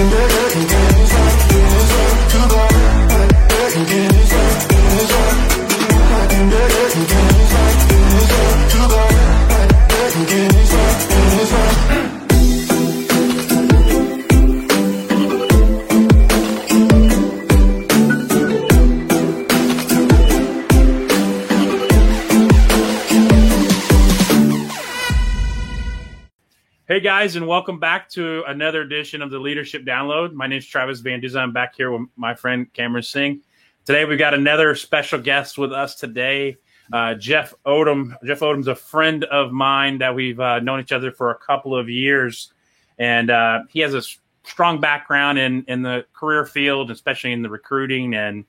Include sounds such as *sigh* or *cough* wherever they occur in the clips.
Hey guys, and welcome back to another edition of the Leadership Download. My name is Travis Van Duzen. I'm back here with my friend Cameron Singh. Today we've got another special guest with us today, uh, Jeff Odem. Jeff Odem's a friend of mine that we've uh, known each other for a couple of years, and uh, he has a strong background in in the career field, especially in the recruiting and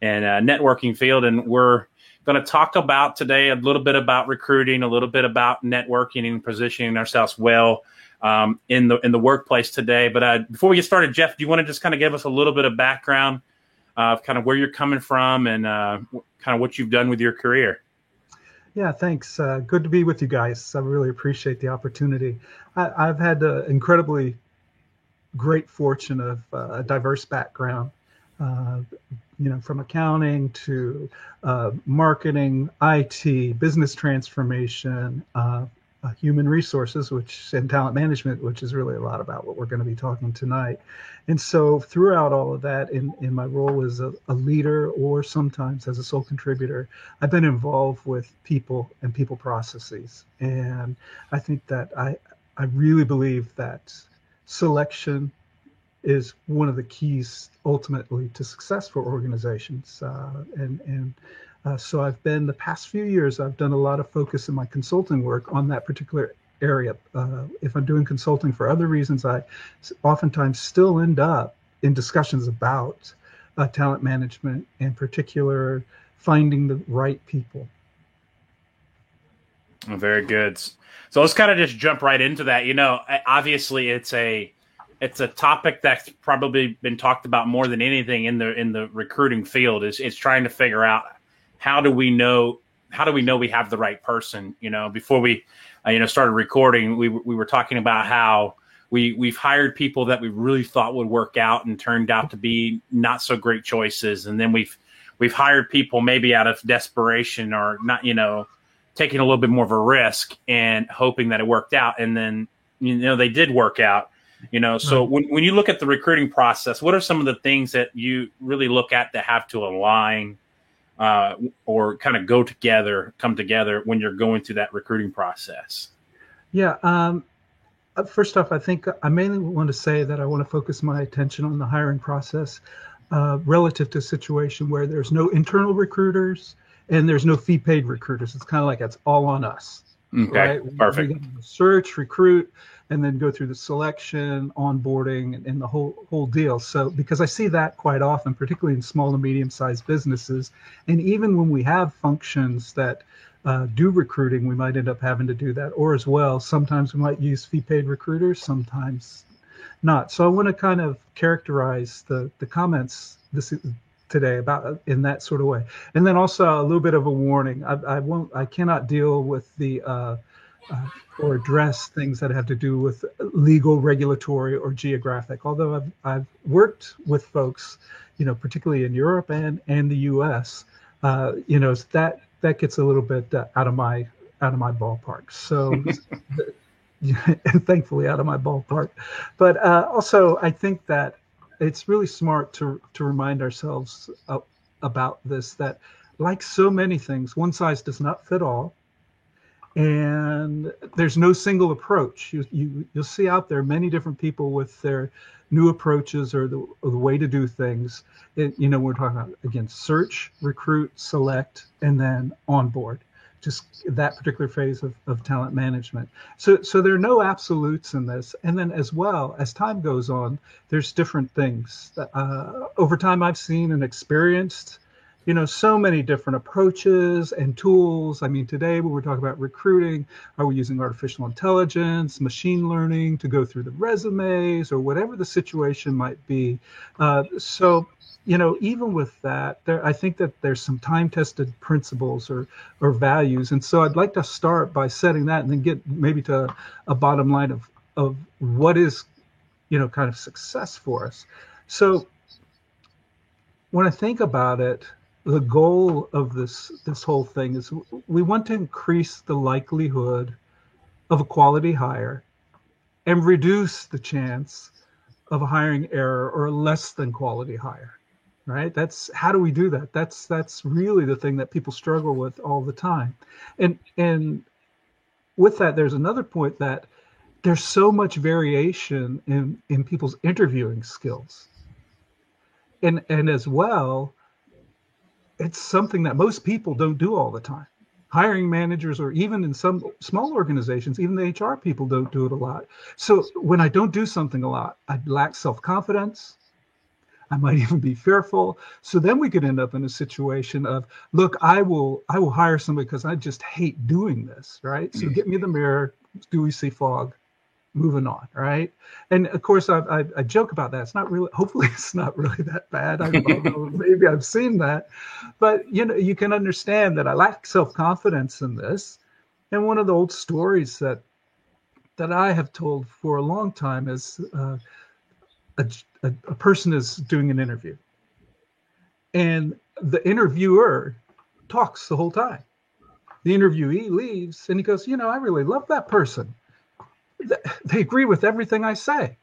and uh, networking field. And we're going to talk about today a little bit about recruiting, a little bit about networking and positioning ourselves well um, in the in the workplace today. But uh, before we get started, Jeff, do you want to just kind of give us a little bit of background of kind of where you're coming from and uh, kind of what you've done with your career? Yeah, thanks. Uh, good to be with you guys. I really appreciate the opportunity. I, have had an incredibly great fortune of uh, a diverse background. Uh, you know, from accounting to uh, marketing, IT, business transformation, uh, uh, human resources, which and talent management, which is really a lot about what we're going to be talking tonight. And so, throughout all of that, in in my role as a, a leader or sometimes as a sole contributor, I've been involved with people and people processes. And I think that I I really believe that selection is one of the keys ultimately to success for organizations. Uh, and and uh, so I've been the past few years, I've done a lot of focus in my consulting work on that particular area. Uh, if I'm doing consulting for other reasons, I oftentimes still end up in discussions about uh, talent management, in particular, finding the right people. Very good. So let's kind of just jump right into that. You know, obviously it's a it's a topic that's probably been talked about more than anything in the in the recruiting field is it's trying to figure out how do we know how do we know we have the right person? You know before we uh, you know started recording we we were talking about how we we've hired people that we really thought would work out and turned out to be not so great choices. And then we've we've hired people maybe out of desperation or not you know taking a little bit more of a risk and hoping that it worked out. And then you know they did work out you know. So when, when you look at the recruiting process what are some of the things that you really look at that have to align uh, or kind of go together come together when you're going through that recruiting process? Yeah um, uh, first off i think i mainly want to say that i want to focus my attention on the hiring process uh, relative to a situation where there's no internal recruiters and there's no fee paid recruiters. It's kind of like it's all on us. Okay right? perfect. search recruit and then go through the selection, onboarding, and, the whole whole deal. So because I see that quite often, particularly in small and medium sized businesses, and even when we have functions that uh, do recruiting, we might end up having to do that. Or as well, sometimes we might use fee paid recruiters, sometimes not. So I want to kind of characterize the the comments this today about uh, in that sort of way, and then also a little bit of a warning. I, I won't, I cannot deal with the uh, uh, or address things that have to do with legal, regulatory, or geographic. Although I've, I've worked with folks, you know, particularly in Europe and and the U.S., uh, you know, that that gets a little bit uh, out of my out of my ballpark. So. *laughs* thankfully out of my ballpark but uh, also i think that it's really smart to to remind ourselves uh, about this that like so many things one size does not fit all and there's no single approach. You, you you'll see out there many different people with their new approaches or the, or the way to do things. It, you know, we're talking about again search, recruit, select, and then onboard. Just that particular phase of, of talent management. So so there are no absolutes in this. And then as well as time goes on, there's different things. Uh, over time, I've seen and experienced you know so many different approaches and tools. I mean today we're talking about recruiting are we using artificial intelligence machine learning to go through the resumes or whatever the situation might be? Uh, so you know even with that there i think that there's some time tested principles or or values. And so i'd like to start by setting that and then get maybe to a bottom line of of what is you know, kind of success for us. So when I think about it, the goal of this this whole thing is we want to increase the likelihood of a quality hire and reduce the chance of a hiring error or a less than quality hire right? That's how do we do that? That's that's really the thing that people struggle with all the time. And and with that there's another point that there's so much variation in in people's interviewing skills. And and as well it's something that most people don't do all the time. Hiring managers or even in some small organizations even the hr people don't do it a lot. So when i don't do something a lot i lack self-confidence. I might *laughs* even be fearful. So then we could end up in a situation of look i will i will hire somebody because i just hate doing this right? So hmm. get me the mirror do we see fog moving on, right? And of course, I, I, I, joke about that. It's not really. Hopefully, *laughs* it's not really that bad. I don't know. *laughs* Maybe I've seen that, but you know, you can understand that I lack self confidence in this. And one of the old stories that that I have told for a long time is uh, a, a, a person is doing an interview, and the interviewer talks the whole time. The interviewee leaves, and he goes, "You know, I really love that person." They agree with everything I say.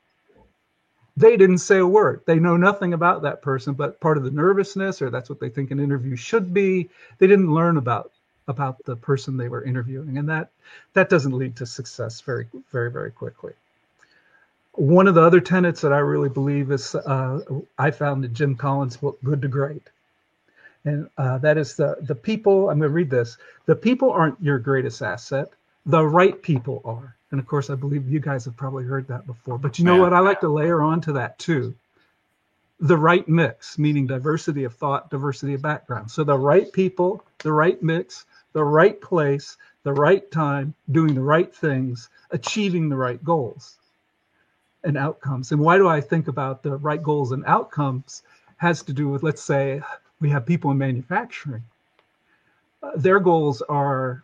They didn't say a word. They know nothing about that person, but part of the nervousness, or that's what they think an interview should be, they didn't learn about about the person they were interviewing, and that that doesn't lead to success very, very, very quickly. One of the other tenets that I really believe is uh, I found in Jim Collins' book, Good to Great, and uh, that is the the people. I'm going to read this. The people aren't your greatest asset. The right people are. And of course, I believe you guys have probably heard that before. But you know what? I like to layer on to that too. The right mix, meaning diversity of thought, diversity of background. So the right people, the right mix, the right place, the right time, doing the right things, achieving the right goals and outcomes. And why do I think about the right goals and outcomes has to do with, let's say, we have people in manufacturing. Uh, their goals are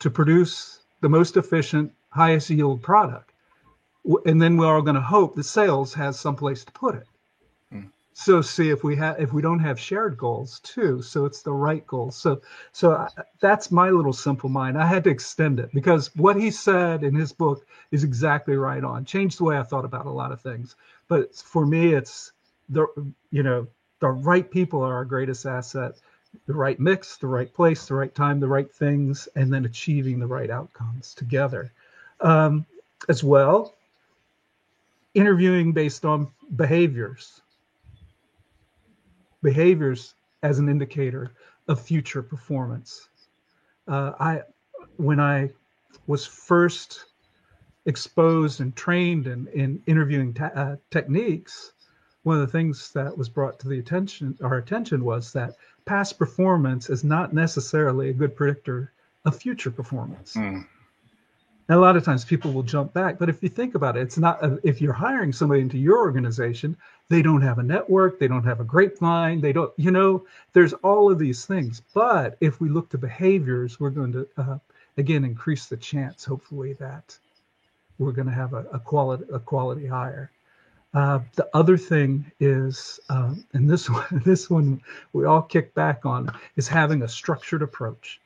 to produce the most efficient, highest yield product. And then we're all going to hope the sales has some place to put it. Hmm. So see if we have if we don't have shared goals too. So it's the right goals. So so I, that's my little simple mind. I had to extend it because what he said in his book is exactly right on. Changed the way I thought about a lot of things. But for me, it's the you know the right people are our greatest asset the right mix, the right place, the right time, the right things, and then achieving the right outcomes together um, as well. Interviewing based on behaviors, behaviors as an indicator of future performance. Uh, I, when I was first exposed and trained in, in interviewing te- uh, techniques, one of the things that was brought to the attention, our attention, was that past performance is not necessarily a good predictor of future performance. Mm. And a lot of times people will jump back, but if you think about it, it's not if you're hiring somebody into your organization, they don't have a network, they don't have a grapevine, they don't, you know, there's all of these things. But if we look to behaviors, we're going to uh, again increase the chance, hopefully, that we're going to have a, a quality a quality hire. Uh, the other thing is, um, and this *laughs* one, this one we all kick back on, is having a structured approach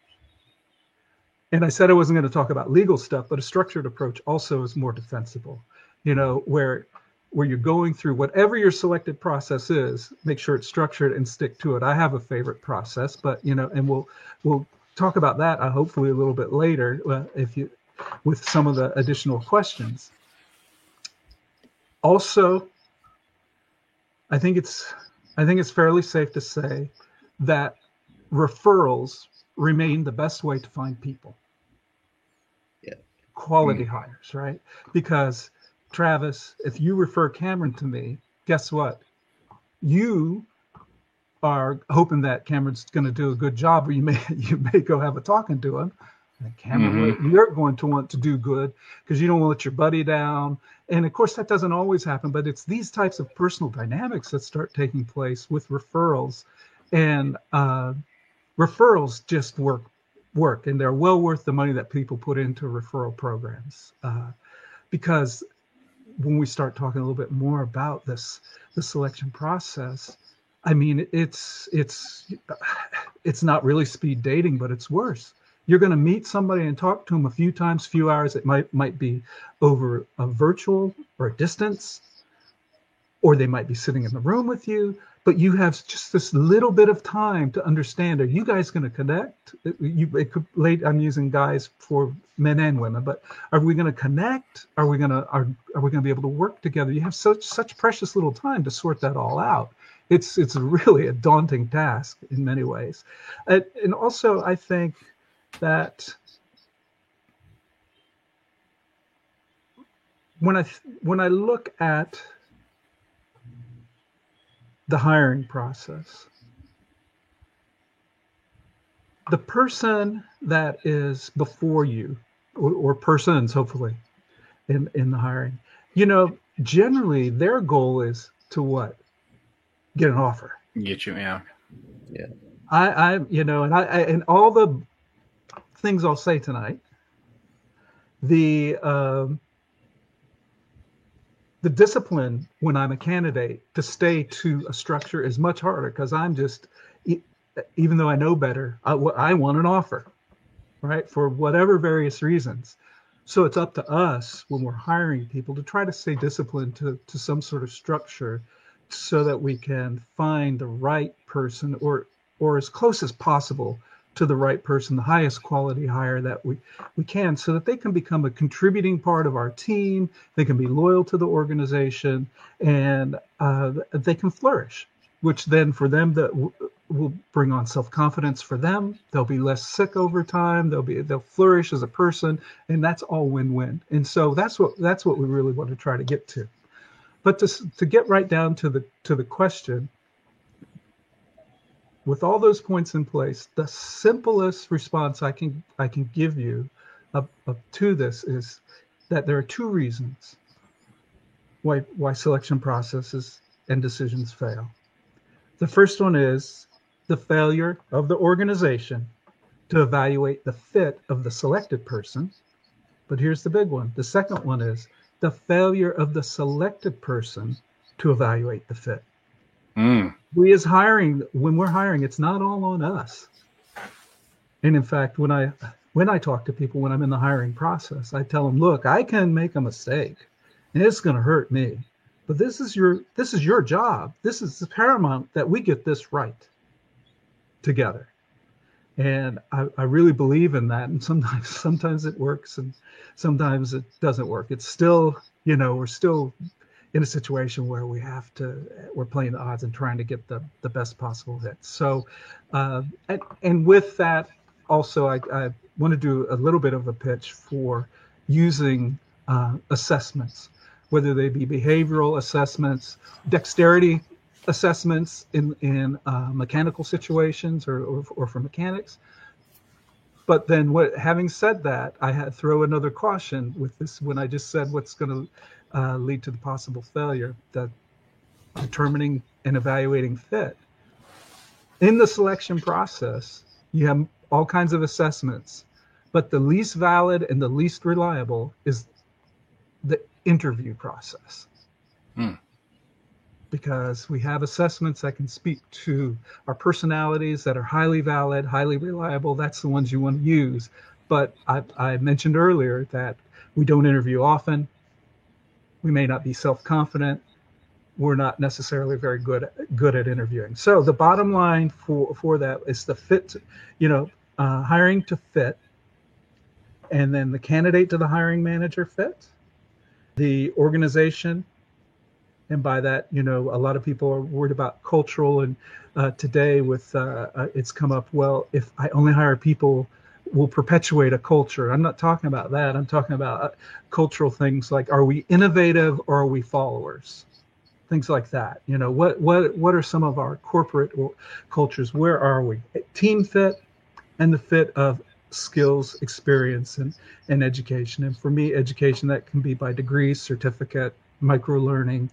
and I said I wasn't going to talk about legal stuff, but a structured approach also is more defensible. You know, where where you're going through whatever your selected process is, make sure it's structured and stick to it. I have a favorite process, but you know, and we'll we'll talk about that uh, hopefully a little bit later uh, if you with some of the additional questions. Also, I think it's I think it's fairly safe to say that referrals remain the best way to find people quality mm-hmm. hires, right? Because Travis, if you refer Cameron to me, guess what? You are hoping that Cameron's going to do a good job, or you may *laughs* you may go have a talking to him. And Cameron, mm-hmm. you're going to want to do good because you don't want to let your buddy down. And of course, that doesn't always happen, but it's these types of personal dynamics that start taking place with referrals, and uh, referrals just work work and they're well worth the money that people put into referral programs uh, because when we start talking a little bit more about this the selection process, I mean it's it's it's not really speed dating, but it's worse. You're going to meet somebody and talk to them a few times, few hours. It might might be over a virtual or a distance, or they might be sitting in the room with you but you have just this little bit of time to understand are you guys going to connect? You it could late i'm using guys for men and women but are we going to connect? Are we going to are, are we going to be able to work together? You have such such precious little time to sort that all out. It's it's really a daunting task in many ways. And, and also i think that when i when i look at the hiring process. The person that is before you, or, or persons, hopefully, in, in the hiring, you know, generally their goal is to what? Get an offer. Get you, yeah. Yeah. I, I, you know, and I, I and all the things I'll say tonight, the um, the discipline when I'm a candidate to stay to a structure is much harder because I'm just, even though I know better, I, I want an offer, right? For whatever various reasons. So it's up to us when we're hiring people to try to stay disciplined to, to some sort of structure so that we can find the right person or or as close as possible to the right person, the highest quality hire that we, we can, so that they can become a contributing part of our team. They can be loyal to the organization, and uh, they can flourish. Which then, for them, that w- will bring on self confidence for them. They'll be less sick over time. They'll be they'll flourish as a person, and that's all win win. And so that's what that's what we really want to try to get to. But to to get right down to the to the question with all those points in place, the simplest response I can I can give you up, up to this is that there are two reasons why why selection processes and decisions fail. The first one is the failure of the organization to evaluate the fit of the selected person. But here's the big one. The second one is the failure of the selected person to evaluate the fit. Mm. We as hiring, when we're hiring, it's not all on us. And in fact, when I when I talk to people when I'm in the hiring process, I tell them, look, I can make a mistake and it's going to hurt me. But this is your this is your job. This is the paramount that we get this right together. And I, I really believe in that. And sometimes *laughs* sometimes it works and sometimes it doesn't work. It's still, you know, we're still in a situation where we have to we're playing the odds and trying to get the the best possible hit. So uh, and, and with that also I, I want to do a little bit of a pitch for using uh, assessments whether they be behavioral assessments dexterity assessments in in uh, mechanical situations or, or, or for mechanics but then what having said that i had throw another caution with this when i just said what's going to uh, lead to the possible failure that determining and evaluating fit. In the selection process, you have all kinds of assessments, but the least valid and the least reliable is the interview process. Hmm. Because we have assessments that can speak to our personalities that are highly valid, highly reliable. That's the ones you want to use. But I, I mentioned earlier that we don't interview often we may not be self-confident we're not necessarily very good good at interviewing so the bottom line for for that is the fit you know uh, hiring to fit and then the candidate to the hiring manager fit the organization and by that you know a lot of people are worried about cultural and uh, today with uh, uh it's come up well if i only hire people will perpetuate a culture. I'm not talking about that. I'm talking about uh, cultural things like are we innovative or are we followers? Things like that. You know, what what what are some of our corporate cultures? Where are we? Team fit and the fit of skills, experience, and and education. And for me, education that can be by degree, certificate, micro learning.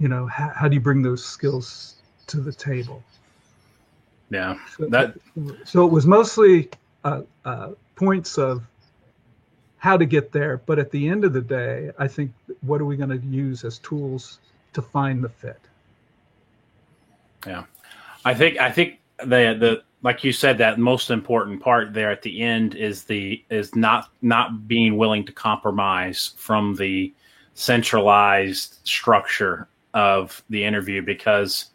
You know, how, how do you bring those skills to the table? Yeah, that. So it was mostly uh, uh, points of how to get there. But at the end of the day, I think what are we going to use as tools to find the fit yeah i think i think the the like you said that most important part there at the end is the is not not being willing to compromise from the centralized structure of the interview because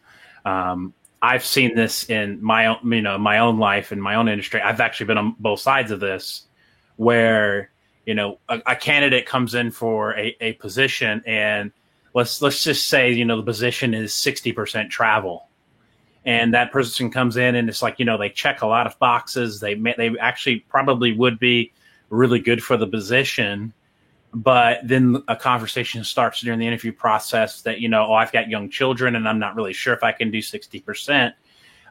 um, I've seen this in my own you know my own life in my own industry. I've actually been on both sides of this where you know a, a candidate comes in for a, a position and let's let's just say you know the position is 60% travel. And that person comes in and it's like you know they check a lot of boxes. They they actually probably would be really good for the position but then a conversation starts during the interview process that you know oh i've got young children and i'm not really sure if i can do 60%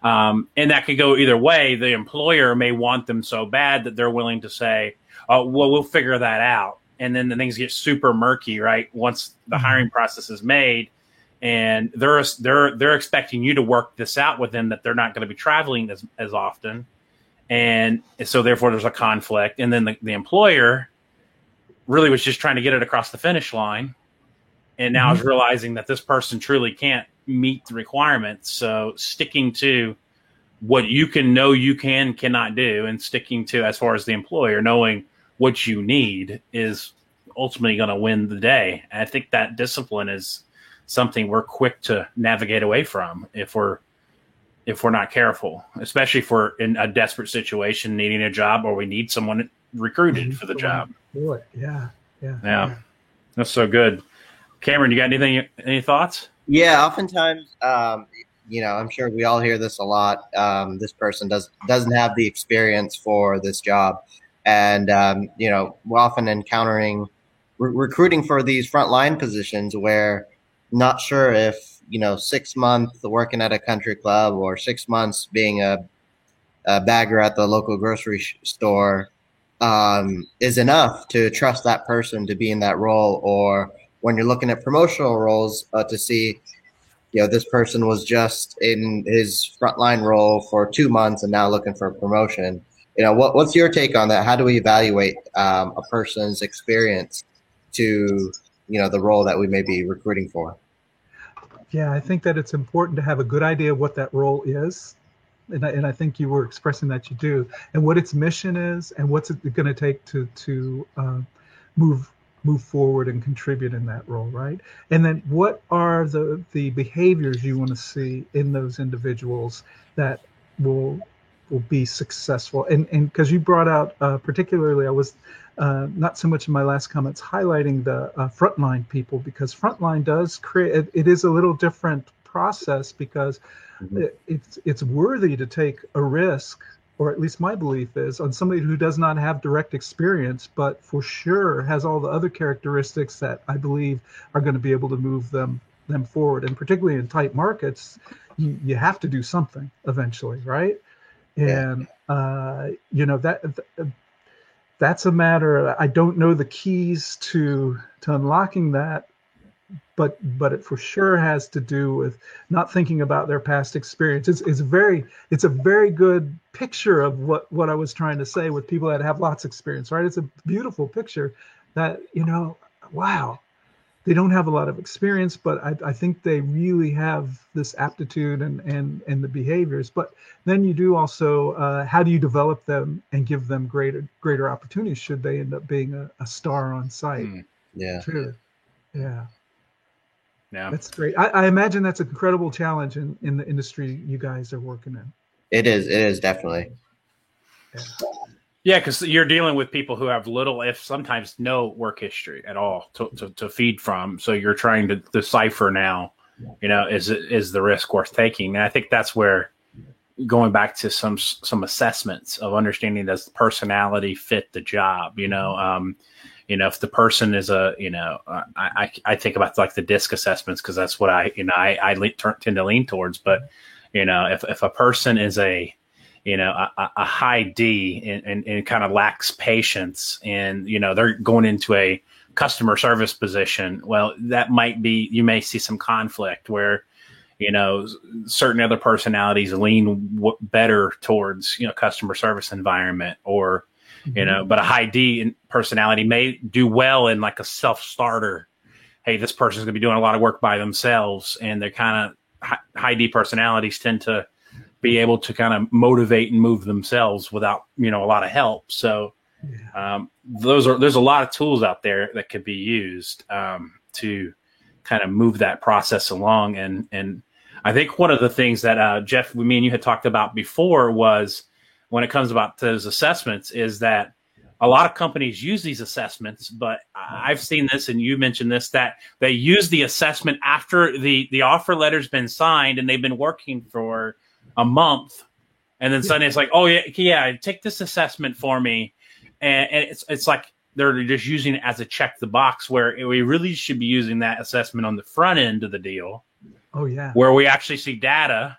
um, and that could go either way. The employer may want them so bad that they're willing to say oh well we'll figure that out. And then the things get super murky right once the mm-hmm. hiring process is made. And they're they're they're expecting you to work this out with them that they're not going to be traveling as as often, and so therefore there's a conflict, and then the, the employer really was just trying to get it across the finish line, and now mm-hmm. is realizing that this person truly can't meet the requirements, so sticking to what you can know you can cannot do, and sticking to as far as the employer knowing what you need is ultimately going to win the day. And I think that discipline is something we're quick to navigate away from if we're if we're not careful, especially if we're in a desperate situation, needing a job, or we need someone recruited for the job. Yeah, yeah, yeah, yeah. That's so good. Cameron, you got anything? Any thoughts? Yeah, oftentimes, um, you know, I'm sure we all hear this a lot. Um, this person does doesn't have the experience for this job, and um, you know, we're often encountering re- recruiting for these frontline positions where not sure if you know six months working at a country club or six months being a, a bagger at the local grocery store um, is enough to trust that person to be in that role or when you're looking at promotional roles uh, to see you know this person was just in his frontline role for two months and now looking for a promotion. You know what, what's your take on that? How do we evaluate um, a person's experience to you know the role that we may be recruiting for? Yeah i think that it's important to have a good idea of what that role is and I, and I think you were expressing that you do and what its mission is and what's it going to take to to uh, move move forward and contribute in that role right? And then what are the the behaviors you want to see in those individuals that will will be successful? And and because you brought out uh, particularly i was uh, not so much in my last comments highlighting the uh, frontline people because frontline does create it, it is a little different process because mm-hmm. it's it's worthy to take a risk or at least my belief is on somebody who does not have direct experience but for sure has all the other characteristics that i believe are going to be able to move them them forward. And particularly in tight markets you, you have to do something eventually right? And uh, you know that that's a matter i don't know the keys to to unlocking that but but it for sure has to do with not thinking about their past experience it's, it's very it's a very good picture of what what i was trying to say with people that have lots of experience right it's a beautiful picture that you know wow they don't have a lot of experience, but I, I, think they really have this aptitude and, and, and the behaviors. But then you do also, uh, how do you develop them and give them greater greater opportunities should they end up being a, a star on site? Mm, yeah. True. Yeah. Yeah. That's great. I, I, imagine that's an incredible challenge in, in the industry you guys are working in. It is. It is definitely. Yeah. Yeah, because you're dealing with people who have little, if sometimes no work history at all to, to, to, feed from. So you're trying to decipher now, you know, is is the risk worth taking? And I think that's where going back to some some assessments of understanding does personality fit the job. You know, um, you know if the person is a you know uh, I I, I think about like the disc assessments because that's what I you know I I le- tend to lean towards. But you know if if a person is a you know, a, a high D and, and, and, kind of lacks patience, and you know they're going into a customer service position. Well, that might be you may see some conflict where you know certain other personalities lean w- better towards you know customer service environment or mm-hmm. you know but a high d personality may do well in like a self starter hey, this person's going to be doing a lot of work by themselves, and they're kind of high, high D personalities tend to be able to kind of motivate and move themselves without you know a lot of help. So um, those are there's a lot of tools out there that could be used um, to kind of move that process along. And and I think one of the things that uh, Jeff, me and you had talked about before was when it comes about those assessments is that a lot of companies use these assessments, but I've seen this, and you mentioned this that they use the assessment after the the offer letter's been signed and they've been working for a month, and then suddenly it's like, oh yeah, yeah, take this assessment for me, and, and it's it's like they're just using it as a check the box where we really should be using that assessment on the front end of the deal. Oh yeah, where we actually see data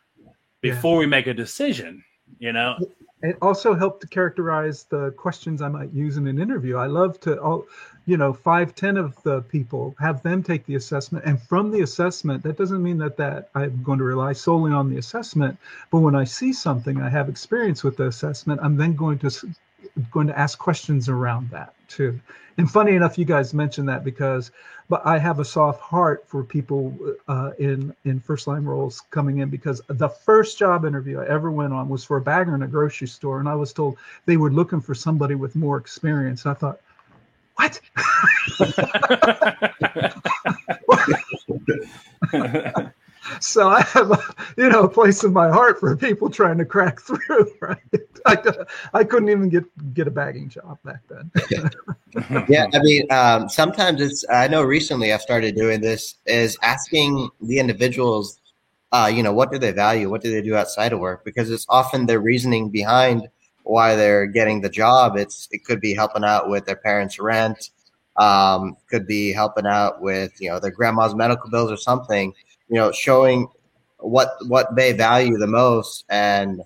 before yeah. we make a decision. You know, it also helped to characterize the questions I might use in an interview. I love to, all, you know, five, ten of the people have them take the assessment, and from the assessment, that doesn't mean that that I'm going to rely solely on the assessment. But when I see something, I have experience with the assessment. I'm then going to going to ask questions around that too. And funny enough, you guys mentioned that because, but I have a soft heart for people uh, in in first line roles coming in because the first job interview I ever went on was for a bagger in a grocery store, and I was told they were looking for somebody with more experience. And I thought, what? *laughs* *laughs* *laughs* so I have a, you know a place in my heart for people trying to crack through. *laughs* Right? I, I couldn't even get get a bagging job back then. *laughs* yeah, I mean, um, sometimes it's. I know recently I've started doing this is asking the individuals, uh, you know, what do they value? What do they do outside of work? Because it's often their reasoning behind why they're getting the job. It's it could be helping out with their parents' rent. Um, could be helping out with you know their grandma's medical bills or something you know, showing what what they value the most and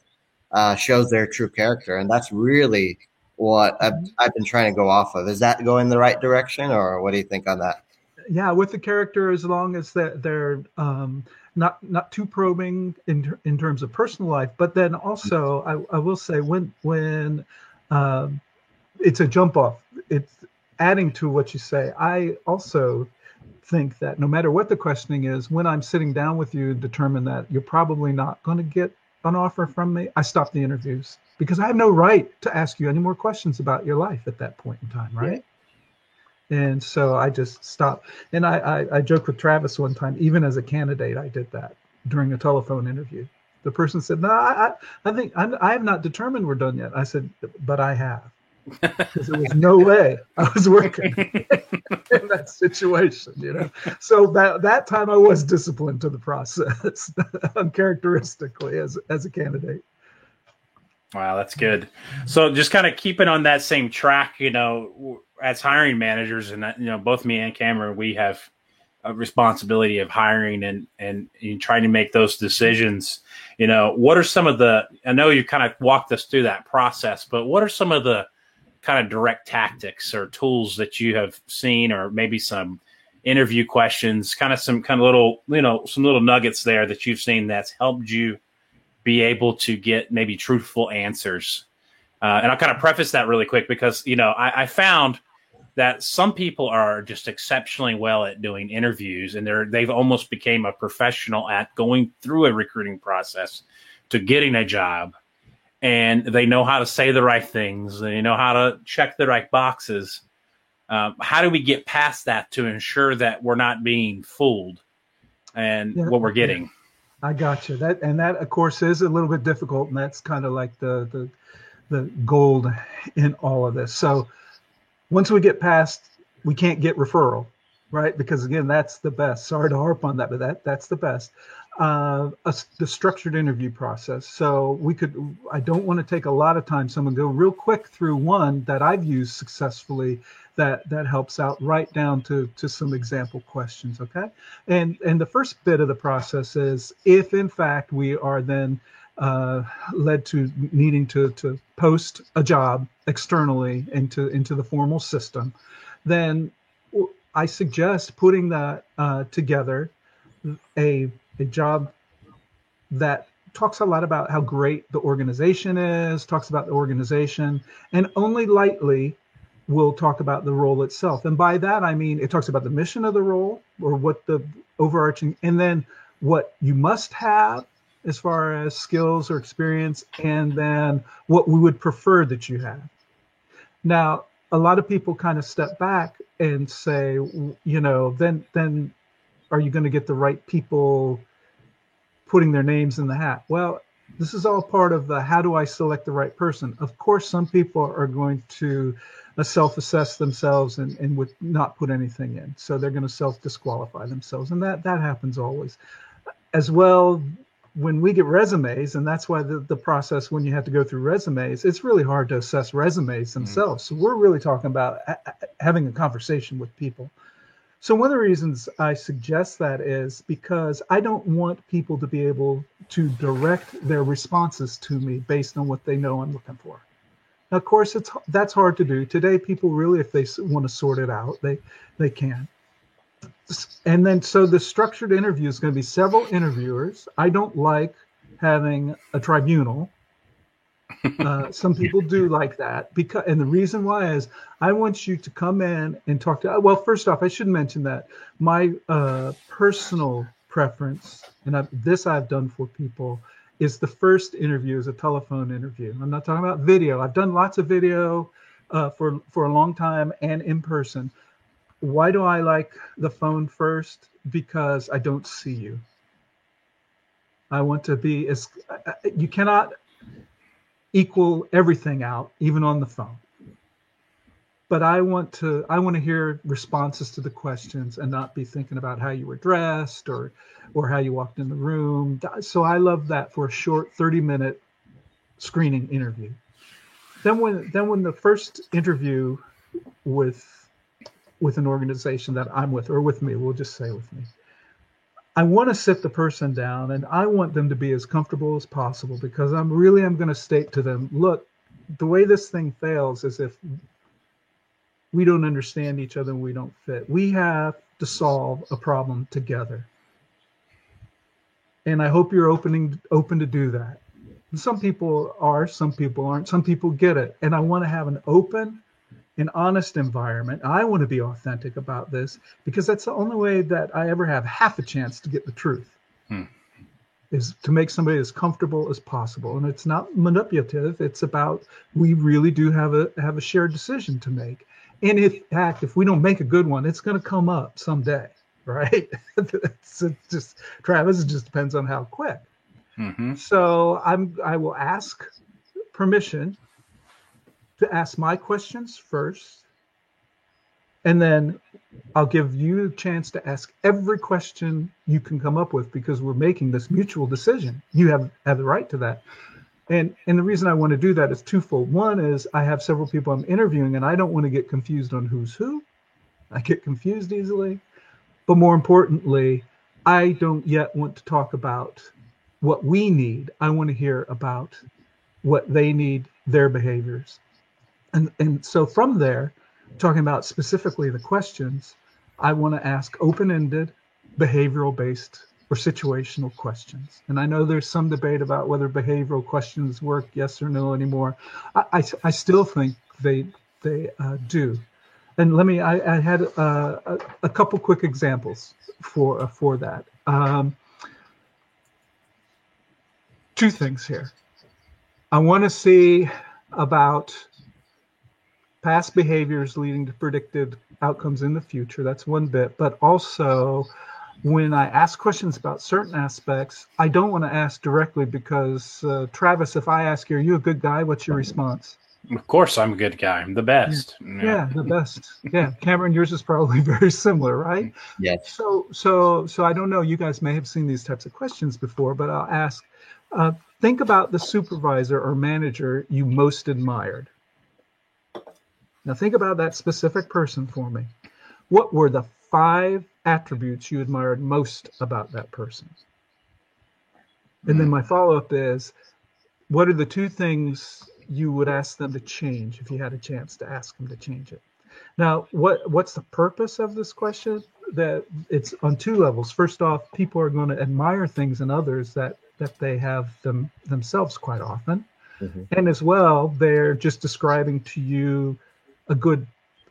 uh, shows their true character, and that's really what I've, mm-hmm. I've been trying to go off of. Is that going the right direction, or what do you think on that? Yeah, with the character, as long as they're, they're um, not not too probing in in terms of personal life, but then also I, I will say when when um, it's a jump off, it's adding to what you say. I also think that no matter what the questioning is, when I'm sitting down with you, determine that you're probably not going to get an offer from me, I stop the interviews because I have no right to ask you any more questions about your life at that point in time, right? Yeah. And so I just stop. And I, I, I joked with Travis one time, even as a candidate, I did that during a telephone interview. The person said, "No, I, I think I'm, I have not determined we're done yet." I said, "But I have." Because there was no way I was working *laughs* in that situation, you know. So that that time I was disciplined to the process, *laughs* uncharacteristically as as a candidate. Wow, that's good. So just kind of keeping on that same track, you know, as hiring managers, and you know, both me and Cameron, we have a responsibility of hiring and and, and trying to make those decisions. You know, what are some of the? I know you kind of walked us through that process, but what are some of the kind of direct tactics or tools that you have seen, or maybe some interview questions, kind of some kind of little, you know, some little nuggets there that you've seen that's helped you be able to get maybe truthful answers. Uh, and I'll kind of preface that really quick because, you know, I, I found that some people are just exceptionally well at doing interviews and they're they've almost became a professional at going through a recruiting process to getting a job and they know how to say the right things. They know how to check the right boxes. Um, how do we get past that to ensure that we're not being fooled and yeah, what we're getting? I got you. That and that of course is a little bit difficult, and that's kind of like the the the gold in all of this. So once we get past, we can't get referral, right? Because again, that's the best. Sorry to harp on that, but that that's the best uh, a, the structured interview process. So we could, I don't want to take a lot of time. So I'm going to go real quick through one that I've used successfully that that helps out right down to to some example questions. Okay, and and the first bit of the process is if in fact we are then uh, led to needing to to post a job externally into into the formal system, then I suggest putting that uh, together a a job that talks a lot about how great the organization is, talks about the organization, and only lightly will talk about the role itself. And by that, I mean it talks about the mission of the role or what the overarching, and then what you must have as far as skills or experience, and then what we would prefer that you have. Now, a lot of people kind of step back and say, you know, then then are you going to get the right people putting their names in the hat? Well, this is all part of the how do I select the right person? Of course, some people are going to uh, self-assess themselves and, and would not put anything in. So they're going to self-disqualify themselves. And that that happens always. As well, when we get resumes, and that's why the, the process when you have to go through resumes, it's really hard to assess resumes mm-hmm. themselves. Mm-hmm. So we're really talking about having a conversation with people. So one of the reasons I suggest that is because I don't want people to be able to direct their responses to me based on what they know I'm looking for. Now, of course, it's that's hard to do today. People really, if they want to sort it out, they they can and then so the structured interview is going to be several interviewers. I don't like having a tribunal. Uh, *laughs* some people do like that because, and the reason why is I want you to come in and talk to. Well, first off, I should mention that my uh, personal preference, and I've, this I've done for people, is the first interview is a telephone interview. I'm not talking about video. I've done lots of video uh, for for a long time and in person why do I like the phone first? Because I don't see you. I want to be as you cannot equal everything out, even on the phone. But I want to I want to hear responses to the questions and not be thinking about how you were dressed or or how you walked in the room. So I love that for a short 30 minute screening interview. Then when then when the first interview with with an organization that I'm with, or with me, we'll just say with me. I want to sit the person down and I want them to be as comfortable as possible because I'm really I'm going to state to them, look, the way this thing fails is if we don't understand each other and we don't fit. We have to solve a problem together. And I hope you're opening open to do that. Some people are, some people aren't, some people get it. And I want to have an open an honest environment. I want to be authentic about this because that's the only way that I ever have half a chance to get the truth. Hmm. Is to make somebody as comfortable as possible, and it's not manipulative. It's about we really do have a have a shared decision to make, and in fact, if we don't make a good one, it's going to come up someday, *laughs* right? it's, just Travis. It just depends on how quick. Mm-hmm. So I'm I will ask permission to ask my questions first. And then I'll give you a chance to ask every question you can come up with because we're making this mutual decision. You have, have the right to that. And, and the reason I want to do that is twofold. One is I have several people I'm interviewing and I don't want to get confused on who's who. I get confused easily. But more importantly, I don't yet want to talk about what we need. I want to hear about what they need, their behaviors. And, and so from there, talking about specifically the questions, I want to ask open ended, behavioral based, or situational questions. And I know there's some debate about whether behavioral questions work, yes or no anymore. I, I, I still think they, they uh, do. And let me, I, I had uh, a, a, couple quick examples for, uh, for that. Um, two things here. I want to see about past behaviors leading to predicted outcomes in the future. That's one bit. But also, when I ask questions about certain aspects, I don't want to ask directly because, uh, Travis, if I ask you, are you a good guy? What's your response? Of course, I'm a good guy. I'm the best. Yeah, yeah the best. Yeah, Cameron, yours is probably *laughs* very similar, right? Yes. So, so, so I don't know. You guys may have seen these types of questions before, but I'll ask. Uh, think about the supervisor or manager you most admired. Now think about that specific person for me. What were the five attributes you admired most about that person? And then hmm. my follow up is what are the two things you would ask them to change if you had a chance to ask them to change it? Now, what what's the purpose of this question? That it's on two levels. First off, people are going to admire things in others that that they have them themselves quite often. Mm-hmm. And as well, they're just describing to you a good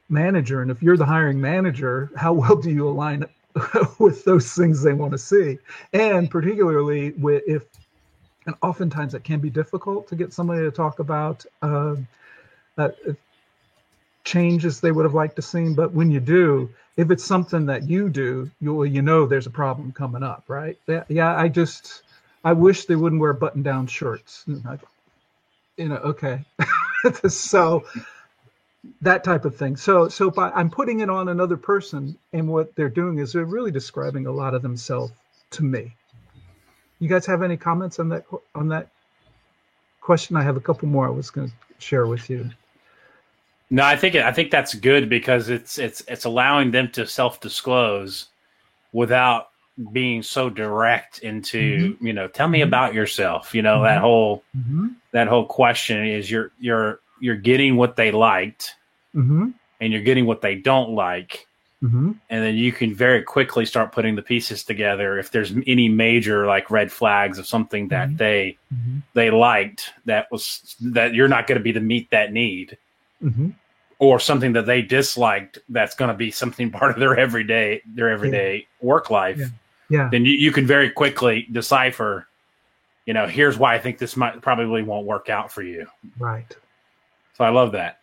manager, and if you're the hiring manager, how well do you align *laughs* with those things they want to see? And particularly with if, and oftentimes it can be difficult to get somebody to talk about uh, uh, changes they would have liked to see. But when you do, if it's something that you do, you you know there's a problem coming up, right? Yeah, I just I wish they wouldn't wear button-down shirts. You know, okay. *laughs* so that type of thing. So so by I'm putting it on another person, and what they're doing is they're really describing a lot of themselves to me. You guys have any comments on that on that question? I have a couple more I was going to share with you. No, I think I think that's good because it's it's it's allowing them to self disclose without being so direct into mm-hmm. you know tell me mm-hmm. about yourself you know mm-hmm. that whole mm-hmm. that whole question is you're you're you're getting what they liked mm-hmm. and you're getting what they don't like mm-hmm. and then you can very quickly start putting the pieces together if there's any major like red flags of something that they they liked that was that you're not going to be to meet that need mm-hmm. or something that they disliked that's going to be something *laughs* part of their everyday their everyday yeah. work life yeah. yeah. then you, you can very quickly decipher you know here's why i think this might probably won't work out for you right so i love that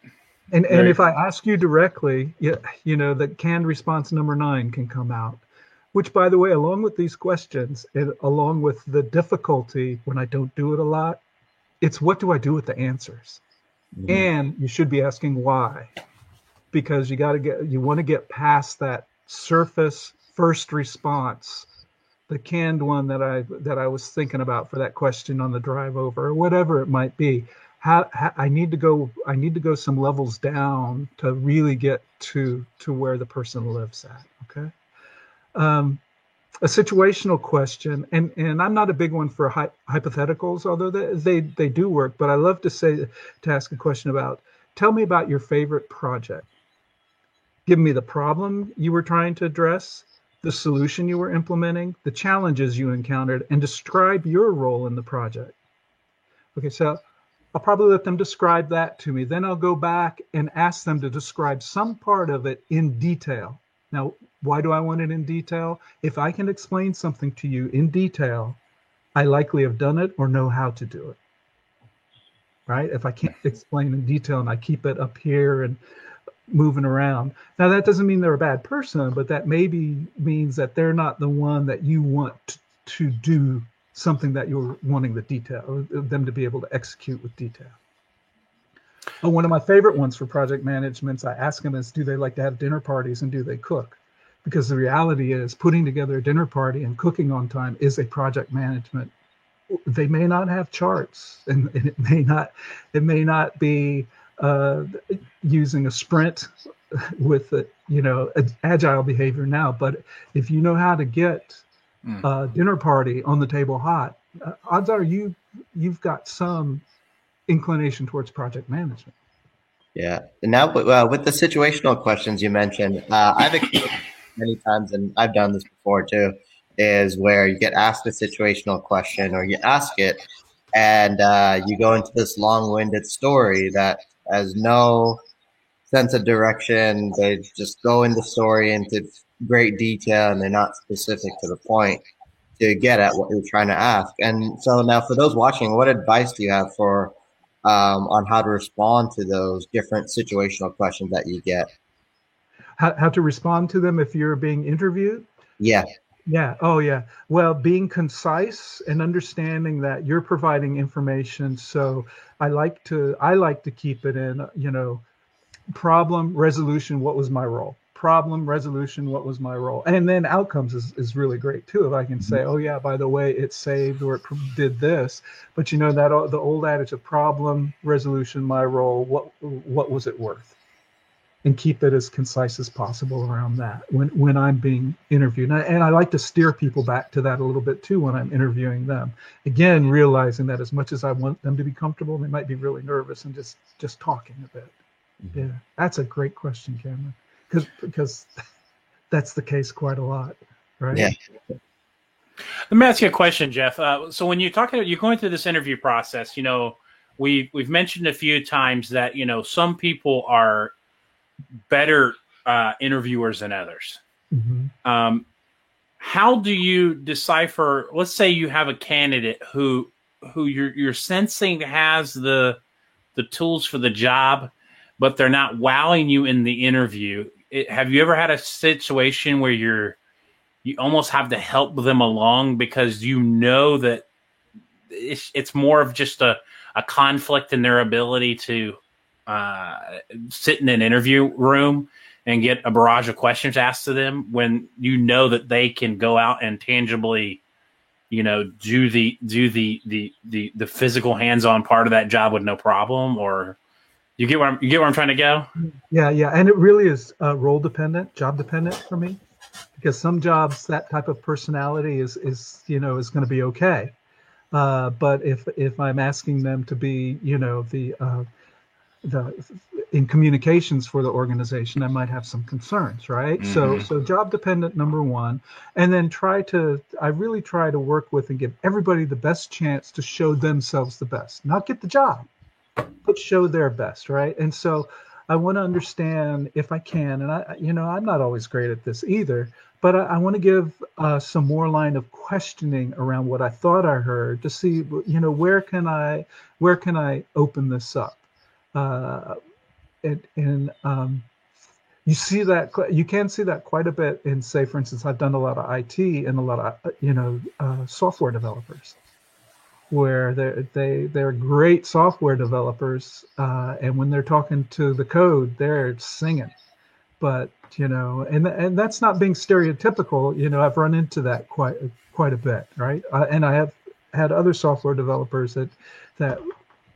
and very and if i ask you directly you, you know the canned response number nine can come out which by the way along with these questions and along with the difficulty when i don't do it a lot it's what do i do with the answers Mm-hmm. And you should be asking why, because you got to get, you want to get past that surface first response, the canned one that I that I was thinking about for that question on the drive over, or whatever it might be. How, how, I need to go I need to go some levels down to really get to to where the person lives at. Okay. Um, a situational question, and and I'm not a big one for hy- hypotheticals, although they, they they do work. But I love to say to ask a question about. Tell me about your favorite project. Give me the problem you were trying to address, the solution you were implementing, the challenges you encountered, and describe your role in the project. Okay, so I'll probably let them describe that to me. Then I'll go back and ask them to describe some part of it in detail. Now, why do I want it in detail? If I can explain something to you in detail, I likely have done it or know how to do it. Right? If I can't explain in detail and I keep it up here and moving around. Now, that doesn't mean they're a bad person, but that maybe means that they're not the one that you want to do something that you're wanting the detail, them to be able to execute with detail. Oh, one of my favorite ones for project managements, I ask them is, do they like to have dinner parties and do they cook? because the reality is putting together a dinner party and cooking on time is a project management they may not have charts and, and it may not it may not be uh, using a sprint with a, you know agile behavior now but if you know how to get mm. a dinner party on the table hot uh, odds are you you've got some inclination towards project management yeah and now uh, with the situational questions you mentioned uh, i've experienced many times, and I've done this before too, is where you get asked a situational question or you ask it, and uh, you go into this long-winded story that has no sense of direction. They just go into story into great detail, and they're not specific to the point to get at what you're trying to ask. And so now, for those watching, what advice do you have for um, on how to respond to those different situational questions that you get? how, how to respond to them if you're being interviewed? Yeah. Yeah. Oh, yeah. Well, being concise and understanding that you're providing information. So I like to I like to keep it in. You know, problem resolution. What was my role? Problem resolution. What was my role? And then outcomes is, is really great too. If I can say, mm-hmm. oh yeah, by the way, it saved or it did this. But you know that the old adage of problem resolution, my role. What what was it worth? and keep it as concise as possible around that when when I'm being interviewed. And I, and I, like to steer people back to that a little bit too when I'm interviewing them. Again, realizing that as much as I want them to be comfortable, they might be really nervous and just just talking a bit. Mm-hmm. Yeah, that's a great question, Cameron, because because that's the case quite a lot, right? Yeah. Let me ask you a question, Jeff. Uh, so when you're talking, you're going through this interview process. You know, we we've mentioned a few times that you know some people are better uh, interviewers than others. Mm-hmm. Um, how do you decipher? Let's say you have a candidate who who you're you're sensing has the the tools for the job, but they're not wowing you in the interview. It, have you ever had a situation where you're you almost have to help them along because you know that it's, it's more of just a, a conflict in their ability to uh, sit in an interview room and get a barrage of questions asked to them when you know that they can go out and tangibly you know do the do the the the, the physical hands-on part of that job with no problem or you get where I'm, you get where I'm trying to go? Yeah yeah and it really is uh, role dependent job dependent for me because some jobs that type of personality is is you know is going to be okay. Uh, but if if I'm asking them to be you know the uh, the in communications for the organization i might have some concerns right? Mm-hmm. so so job dependent number one and then try to i really try to work with and give everybody the best chance to show themselves the best not get the job but show their best right? And so i want to understand if i can and i you know i'm not always great at this either but i, I want to give uh, some more line of questioning around what i thought i heard to see you know where can i where can i open this up? Uh, and, and um, you see that you can see that quite a bit in say for instance i've done a lot of it and a lot of uh, you know uh, software developers where they're they they're great software developers uh, and when they're talking to the code they're singing. But you know and and that's not being stereotypical. You know i've run into that quite quite a bit right? Uh, and i have had other software developers that that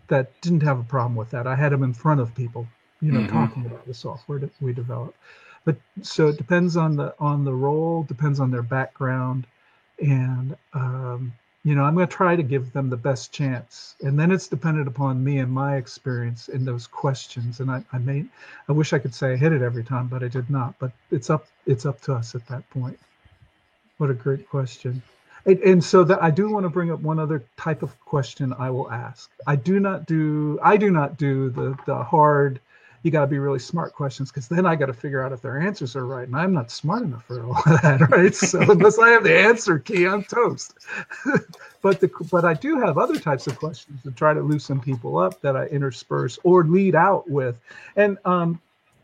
that didn't have a problem with that. I had them in front of people you know, mm-hmm. talking about the software that we develop. But so it depends on the on the role, depends on their background, and um, you know, I'm going to try to give them the best chance. And then it's dependent upon me and my experience in those questions. And I, I may, I wish I could say I hit it every time, but I did not. But it's up, it's up to us at that point. What a great question. And, and so that I do want to bring up one other type of question I will ask. I do not do, I do not do the the hard you got to be really smart questions because then I got to figure out if their answers are right, and I'm not smart enough for all *laughs* of that, right? So unless I have the answer key, I'm toast. *laughs* but the but I do have other types of questions to try to loosen people up that I intersperse or lead out with, and um,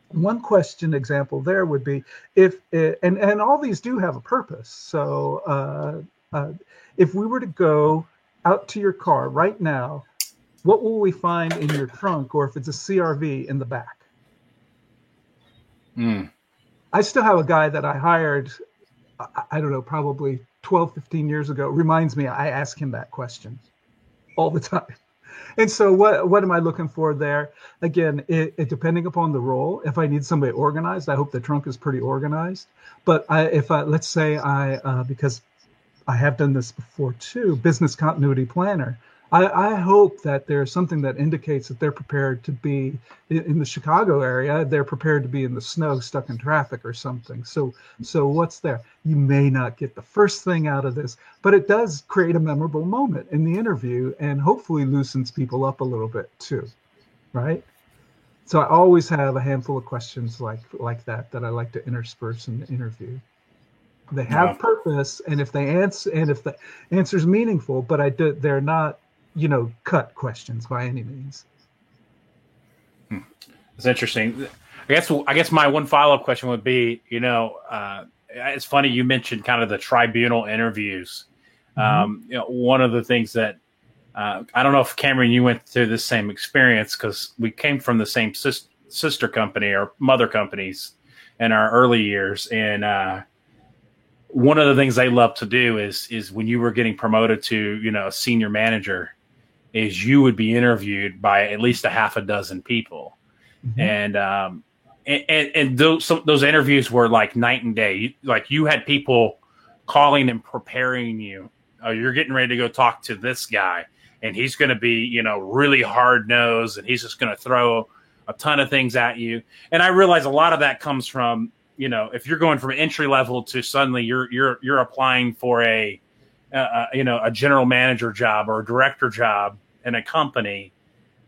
one question example there would be if it, and and all these do have a purpose. So uh, uh, if we were to go out to your car right now what will we find in your trunk or if it's a CRV in the back? Mm. I still have a guy that I hired, I, I don't know, probably 12, 15 years ago. Reminds me, I ask him that question all the *laughs* time. And so, what what am I looking for there? Again, it, it, depending upon the role. If I need somebody organized, I hope the trunk is pretty organized. But I, if I let's say I uh, because I have done this before too, business continuity planner. I, I, hope that there's something that indicates that they're prepared to be in the Chicago area. They're prepared to be in the snow, stuck in traffic or something. So, so what's there? You may not get the first thing out of this, but it does create a memorable moment in the interview, and hopefully loosens people up a little bit too, right? So I always have a handful of questions like like that that I like to intersperse in the interview. They have yeah. purpose, and if they answer, and if the answer is meaningful, but I do, they're not you know, cut questions by any means. Hmm. That's interesting. I guess I guess my one follow up question would be, you know, uh, it's funny you mentioned kind of the tribunal interviews. Mm-hmm. Um, you know, one of the things that uh, I don't know if Cameron you went through the same experience because we came from the same sis- sister company or mother companies in our early years, and uh, one of the things they love to do is is when you were getting promoted to you know a senior manager is you would be interviewed by at least a half a dozen people, mm-hmm. and um, and, and, and those those interviews were like night and day. Like you had people calling and preparing you. Oh, you're getting ready to go talk to this guy, and he's going to be you know really hard nosed, and he's just going to throw a ton of things at you. And I realize a lot of that comes from you know if you're going from entry level to suddenly you're you're you're applying for a uh, you know a general manager job or a director job in a company,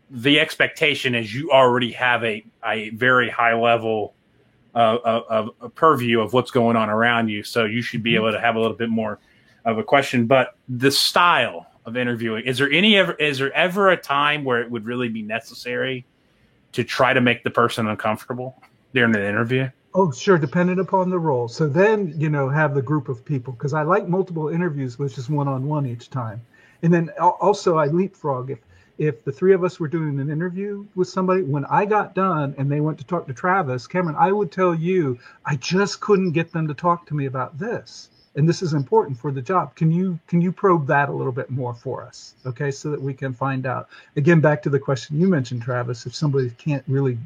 the expectation is you already have a, a very high level uh, of, of purview of what's going on around you. So you should be mm-hmm. able to have a little bit more of a question. But the style of interviewing is there any ever is there ever a time where it would really be necessary to try to make the person uncomfortable during an interview? Oh, sure, dependent upon the role. So then, you know, have the group of people because I like multiple interviews, which is one on one each time. And then also I leapfrog if if the three of us were doing an interview with somebody, when I got done and they went to talk to Travis, Cameron, I would tell you, I just couldn't get them to talk to me about this. And this is important for the job. Can you can you probe that a little bit more for us? Okay, so that we can find out. Again, back to the question you mentioned, Travis. If somebody can't really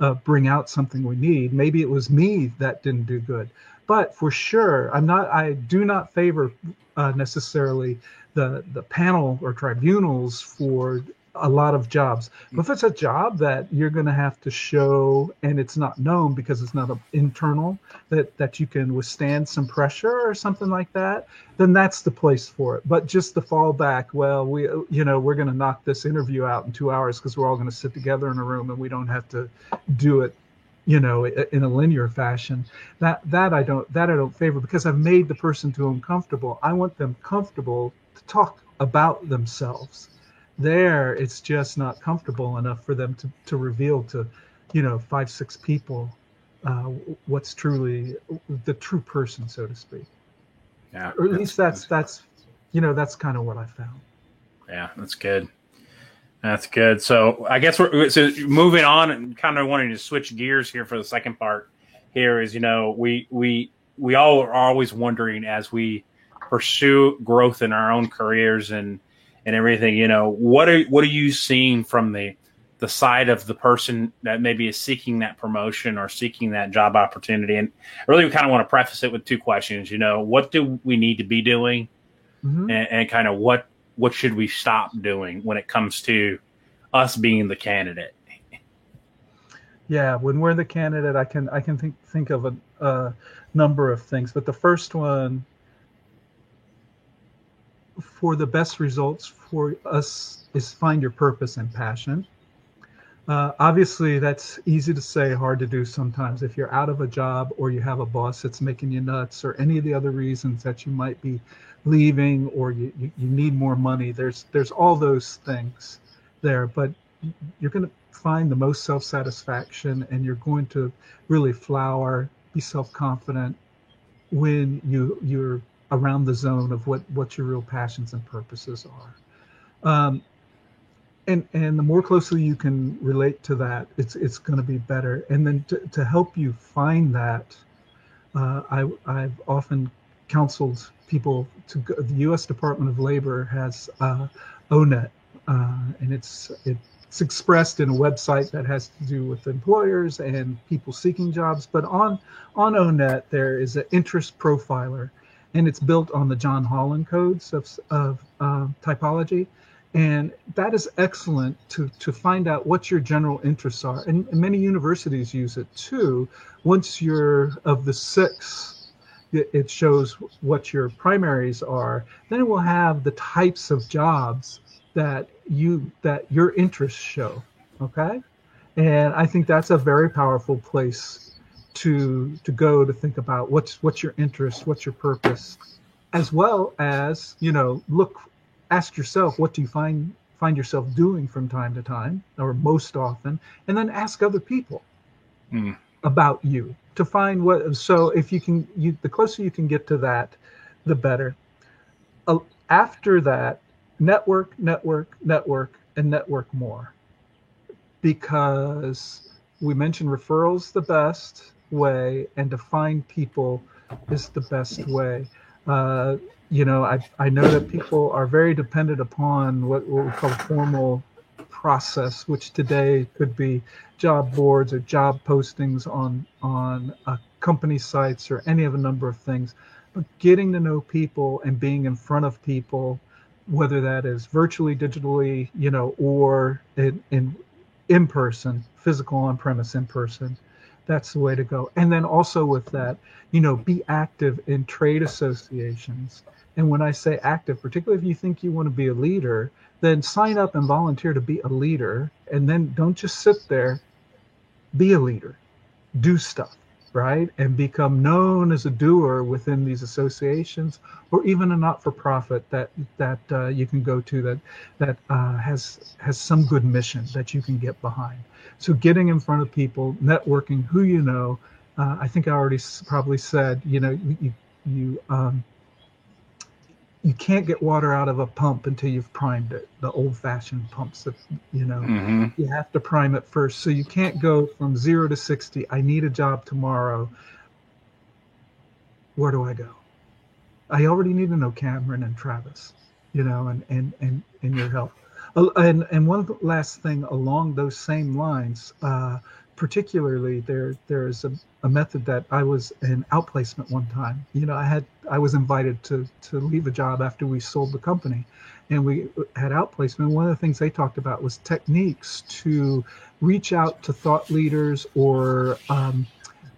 uh, bring out something we need, maybe it was me that didn't do good. But for sure, I'm not. I do not favor uh, necessarily the the panel or tribunals for a lot of jobs. But if it's a job that you're going to have to show and it's not known because it's not a, internal that that you can withstand some pressure or something like that, then that's the place for it. But just the fallback, well, we you know we're going to knock this interview out in two hours because we're all going to sit together in a room and we don't have to do it you know in a linear fashion that that i don't that i don't favor because i've made the person too uncomfortable i want them comfortable to talk about themselves there it's just not comfortable enough for them to, to reveal to you know five six people uh, what's truly the true person so to speak. Yeah or at least that's that's you know that's kind of what i found. Yeah that's good. That's good. So i guess we're so moving on and kind of wanting to switch gears here for the second part here is you know we we we all are always wondering as we pursue growth in our own careers and and everything. You know, what are what are you seeing from the the side of the person that maybe is seeking that promotion or seeking that job opportunity? And I really we kind of want to preface it with two questions. You know, what do we need to be doing, mm-hmm. and, and kind of what what should we stop doing when it comes to us being the candidate? Yeah, when we're the candidate, I can I can think think of a, a number of things, but the first one for the best results for us is find your purpose and passion. Uh, obviously, that's easy to say, hard to do sometimes. If you're out of a job or you have a boss that's making you nuts, or any of the other reasons that you might be leaving, or you, you, you need more money, there's there's all those things there. But you're going to find the most self satisfaction, and you're going to really flower, be self confident when you you're around the zone of what what your real passions and purposes are um, and and the more closely you can relate to that it's it's going to be better and then to, to help you find that uh, I, I've often counseled people to go, the U.S. Department of Labor has uh, ONET, uh, and it's it's expressed in a website that has to do with employers and people seeking jobs. But on on ONET there is an interest profiler, and it's built on the John Holland codes of, of uh, typology. And that is excellent to, to find out what your general interests are. And, and many universities use it too. Once you're of the six, it, it shows what your primaries are. Then it will have the types of jobs that you that your interests show. Okay, and I think that's a very powerful place to to go to think about what's what's your interest, what's your purpose, as well as you know look, ask yourself what do you find find yourself doing from time to time or most often, and then ask other people mm. about you to find what. So if you can, you the closer you can get to that, the better. Uh, after that, network, network, network, and network more, because we mentioned referrals the best way and to find people is the best way. Uh, you know, I, I know that people are very dependent upon what, what we call formal process, which today could be job boards or job postings on on uh, company sites or any of a number of things. But getting to know people and being in front of people, whether that is virtually, digitally, you know, or in in, in person, physical on premise in person, that's the way to go. And then also with that, you know, be active in trade associations. And when I say active, particularly if you think you want to be a leader, then sign up and volunteer to be a leader. And then don't just sit there. Be a leader. Do stuff right? And become known as a doer within these associations or even a not-for-profit that that uh, you can go to that that uh, has has some good mission that you can get behind so getting in front of people networking who you know uh, i think i already probably said you know you you um, you can't get water out of a pump until you've primed it the old fashioned pumps that you know. Mm-hmm. you have to prime it first. So you can't go from 0 to 60 i need a job tomorrow. Where do i go? I already need to know cameron and travis you know and and and, and your help and and one last thing along those same lines uh, particularly there there's a, a method that I was in outplacement one time. You know, I had I was invited to to leave a job after we sold the company, and we had outplacement. One of the things they talked about was techniques to reach out to thought leaders or um,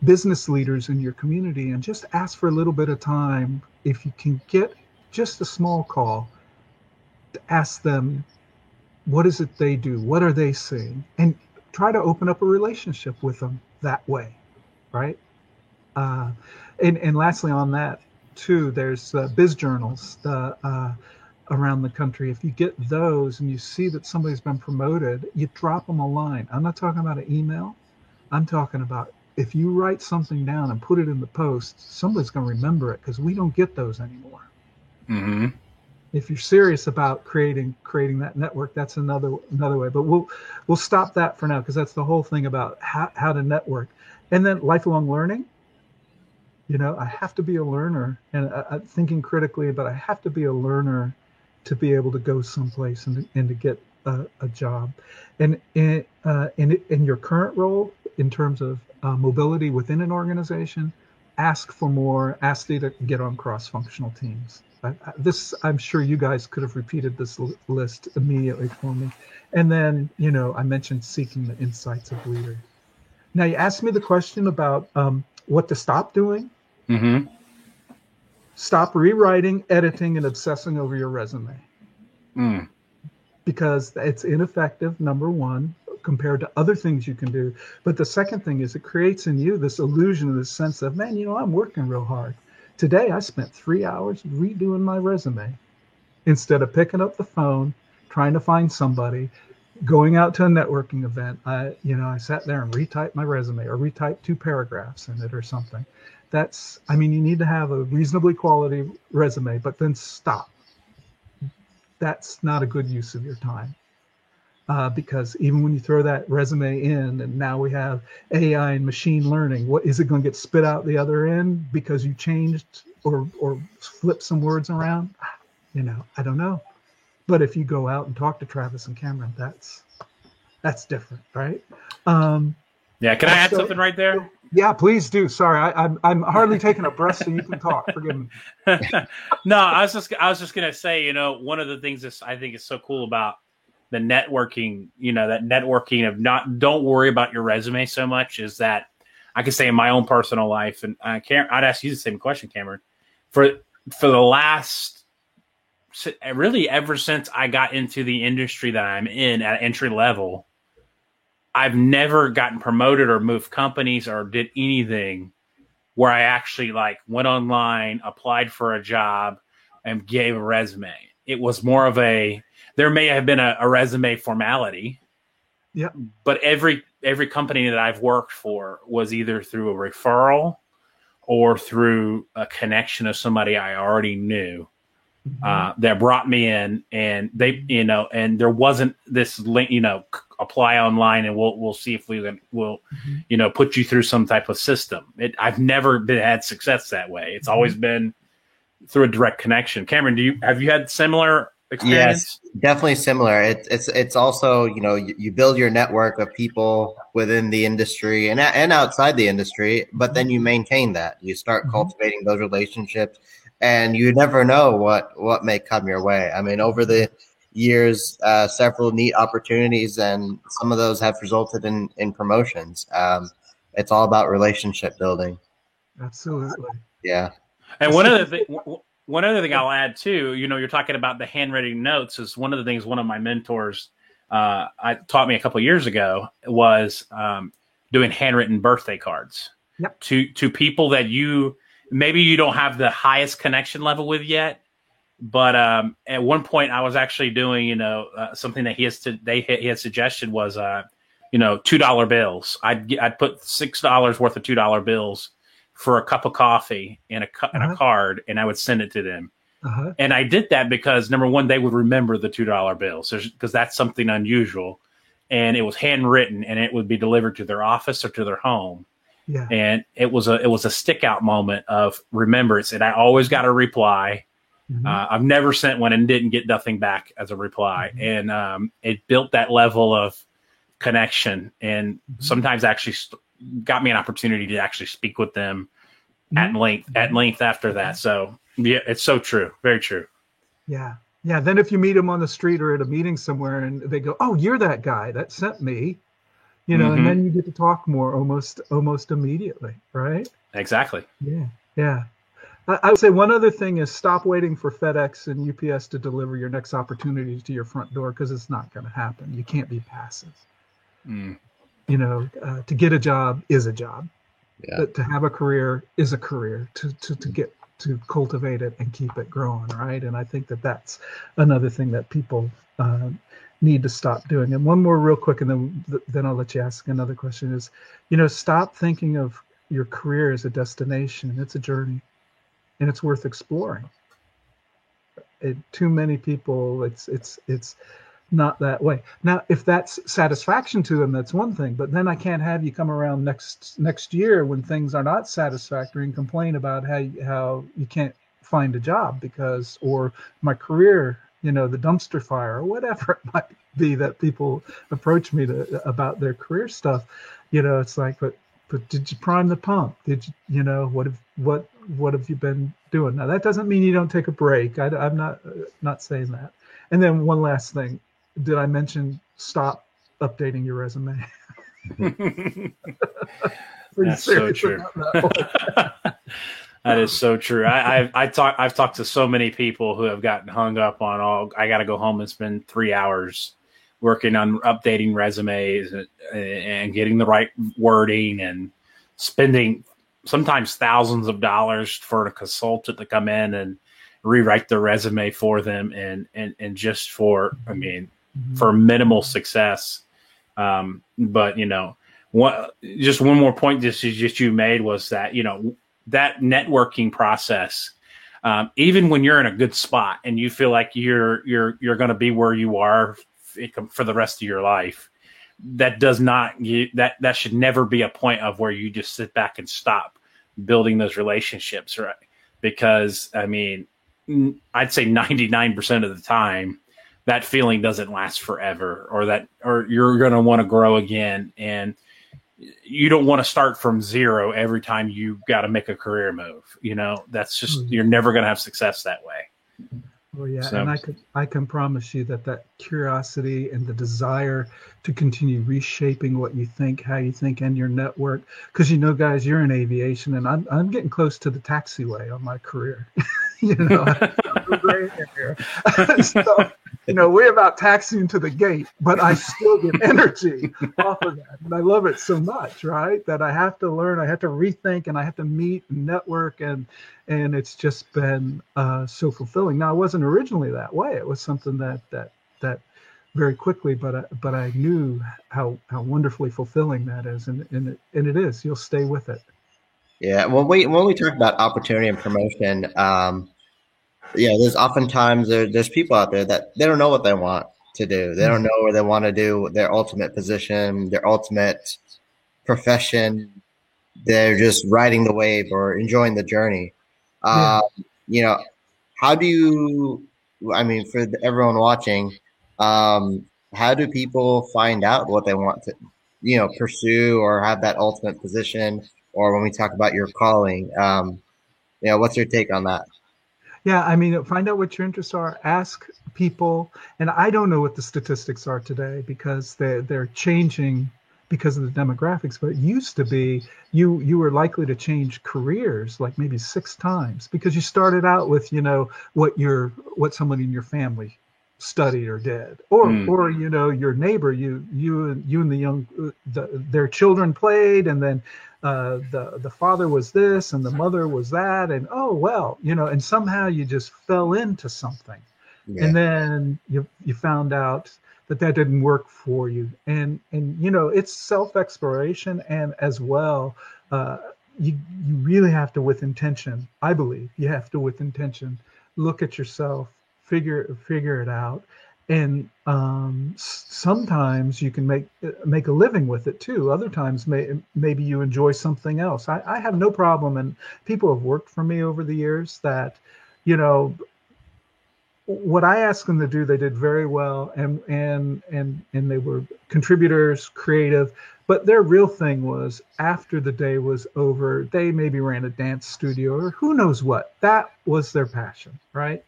business leaders in your community and just ask for a little bit of time. If you can get just a small call, to ask them what is it they do, what are they seeing, and try to open up a relationship with them that way, right? Uh, and and lastly, on that too, there's uh, biz journals uh, around the country. If you get those and you see that somebody's been promoted, you drop them a line. I'm not talking about an email. I'm talking about if you write something down and put it in the post, somebody's going to remember it because we don't get those anymore. Mm-hmm if you're serious about creating creating that network that's another another way. But we'll we'll stop that for now because that's the whole thing about how, how to network. And then lifelong learning. You know i have to be a learner and uh, thinking critically but i have to be a learner to be able to go someplace and, and to get a, a job. And in, uh, in, in your current role in terms of uh, mobility within an organization ask for more ask to get on cross-functional teams this I'm sure you guys could have repeated this list immediately for me. And then, you know, I mentioned seeking the insights of leaders. Now, you asked me the question about um, what to stop doing. Mm-hmm. Stop rewriting, editing, and obsessing over your resume. Mm. Because it's ineffective, number one, compared to other things you can do. But the second thing is it creates in you this illusion, this sense of, man, you know, I'm working real hard. Today, I spent three hours redoing my resume instead of picking up the phone, trying to find somebody, going out to a networking event. I, you know, I sat there and retyped my resume or retyped two paragraphs in it or something. That's, I mean, you need to have a reasonably quality resume, but then stop. That's not a good use of your time uh, because even when you throw that resume in and now we have ai and machine learning what is it going to get spit out the other end because you changed or or flipped some words around? You know i don't know. But if you go out and talk to travis and cameron that's that's different right? Um yeah can i add so, something right there? Yeah please do. Sorry I, am I'm, I'm hardly taking a breath so you can talk. Forgive me. *laughs* No i was just i was just gonna say you know one of the things that i think is so cool about the networking, you know, that networking of not don't worry about your resume so much is that I can say in my own personal life, and I can't. I'd ask you the same question, Cameron. For for the last, really ever since I got into the industry that I'm in at entry level, I've never gotten promoted or moved companies or did anything where I actually like went online, applied for a job, and gave a resume. It was more of a there may have been a, a resume formality. Yeah. But every every company that I've worked for was either through a referral or through a connection of somebody I already knew mm-hmm. uh, that brought me in, and they, you know, and there wasn't this link, you know, apply online, and we'll we'll see if we can, we'll, mm-hmm. you know, put you through some type of system. It, I've never been had success that way. It's mm-hmm. always been through a direct connection. Cameron, do you have you had similar experience? Yes, definitely similar. It's it's it's also you know you, you, build your network of people within the industry and and outside the industry, but then you maintain that. You start mm-hmm. cultivating those relationships, and you never know what what may come your way. I mean, over the years, uh, several neat opportunities, and some of those have resulted in in promotions. Um, it's all about relationship building. Absolutely. Yeah. And one of the thing, one other thing I'll add too, you know, you're talking about the handwritten notes is one of the things one of my mentors, uh, I taught me a couple years ago was um, doing handwritten birthday cards Yep. to to people that you maybe you don't have the highest connection level with yet. But um, at one point, I was actually doing, you know, uh, something that he has to they he had suggested was, uh, you know, two dollar bills. I'd I'd put six dollars worth of two dollar bills for a cup of coffee and a cu- and Uh-huh. a card, and I would send it to them. Uh-huh. And I did that because number one, they would remember the two dollar bills because that's something unusual, and it was handwritten, and it would be delivered to their office or to their home Yeah. and it was a it was a stick out moment of remembrance and i always got a reply Mhm. uh, i've never sent one and didn't get nothing back as a reply Mhm. and um, it built that level of connection and Mhm. sometimes actually st- got me an opportunity to actually speak with them at Mhm. length at length after that so yeah it's so true very true Yeah. Yeah. Then if you meet them on the street or at a meeting somewhere and they go, Oh, you're that guy that sent me, you know, Mhm. and then you get to talk more almost almost immediately, right? exactly Yeah. Yeah. I I would say one other thing is stop waiting for FedEx and UPS to deliver your next opportunity to your front door because it's not going to happen. You can't be passive. Mm. You know, uh, to get a job is a job. Yeah. But to have a career is a career. To to to get to cultivate it and keep it growing, right? And I think that that's another thing that people um, need to stop doing. And one more, real quick, and then then I'll let you ask another question. Is you know, stop thinking of your career as a destination. It's a journey, and it's worth exploring. It, too many people, it's it's it's not that way. Now, if that's satisfaction to them, that's one thing. But then I can't have you come around next next year when things are not satisfactory and complain about how you, how you can't find a job because or my career, you know, the dumpster fire or whatever *laughs* it might be that people approach me to about their career stuff. You know, it's like, but but did you prime the pump? Did you you know what have what what have you been doing? Now that doesn't mean you don't take a break. I, I'm not uh, not saying that. And then one last thing did I mention stop updating your resume? *laughs* That's so true. that. *laughs* That is so true. I, I've I talk I've talked to so many people who have gotten hung up on all. I got to go home and spend three hours working on updating resumes and, and getting the right wording and spending sometimes thousands of dollars for a consultant to come in and rewrite their resume for them and and and just for I mean for minimal success. Um, but you know, just one more point just just you made was that you know that networking process. Um, even when you're in a good spot and you feel like you're you're you're going to be where you are for the rest of your life, that does not you, that that should never be a point of where you just sit back and stop building those relationships, right? Because I mean, I'd say 99% of the time that feeling doesn't last forever or that or you're going to want to grow again and you don't want to start from zero every time you got to make a career move you know that's just Mhm. you're never going to have success that way Oh yeah, So- and I could I can promise you that that curiosity and the desire to continue reshaping what you think, how you think, and your network. Because you know, guys, you're in aviation, and I'm I'm getting close to the taxiway on my career. *laughs* you know, *laughs* so you know, we're about taxiing to the gate, but I still get *laughs* energy off of that, and I love it so much, right? That I have to learn, I have to rethink, and I have to meet and network and and it's just been uh, so fulfilling. Now, it wasn't originally that way. It was something that that that very quickly, but I, but I knew how how wonderfully fulfilling that is, and and it, and it is. You'll stay with it. Yeah, Well, we when we talk about opportunity and promotion, um, yeah, there's oftentimes there, there's people out there that they don't know what they want to do. They don't know where they want to do their ultimate position, their ultimate profession. They're just riding the wave or enjoying the journey. Yeah. Um, you know, how do you? I mean, for everyone watching, um, how do people find out what they want to, you know, pursue or have that ultimate position? Or when we talk about your calling, um, you know, what's your take on that? Yeah, I mean, find out what your interests are. Ask people, and I don't know what the statistics are today because they're they're changing because of the demographics. But it used to be you you were likely to change careers like maybe six times because you started out with you know what your what someone in your family studied or dead or mm. or you know your neighbor you you and you and the young the, their children played and then uh, the the father was this and the mother was that and oh well you know and somehow you just fell into something yeah. and then you you found out that that didn't work for you and and you know it's self exploration and as well uh, you you really have to with intention i believe you have to with intention look at yourself figure figure it out and um, sometimes you can make make a living with it too other times may, maybe you enjoy something else I, I have no problem and people have worked for me over the years that you know what I asked them to do, they did very well, and and and and they were contributors, creative. But their real thing was after the day was over, they maybe ran a dance studio or who knows what. That was their passion, right?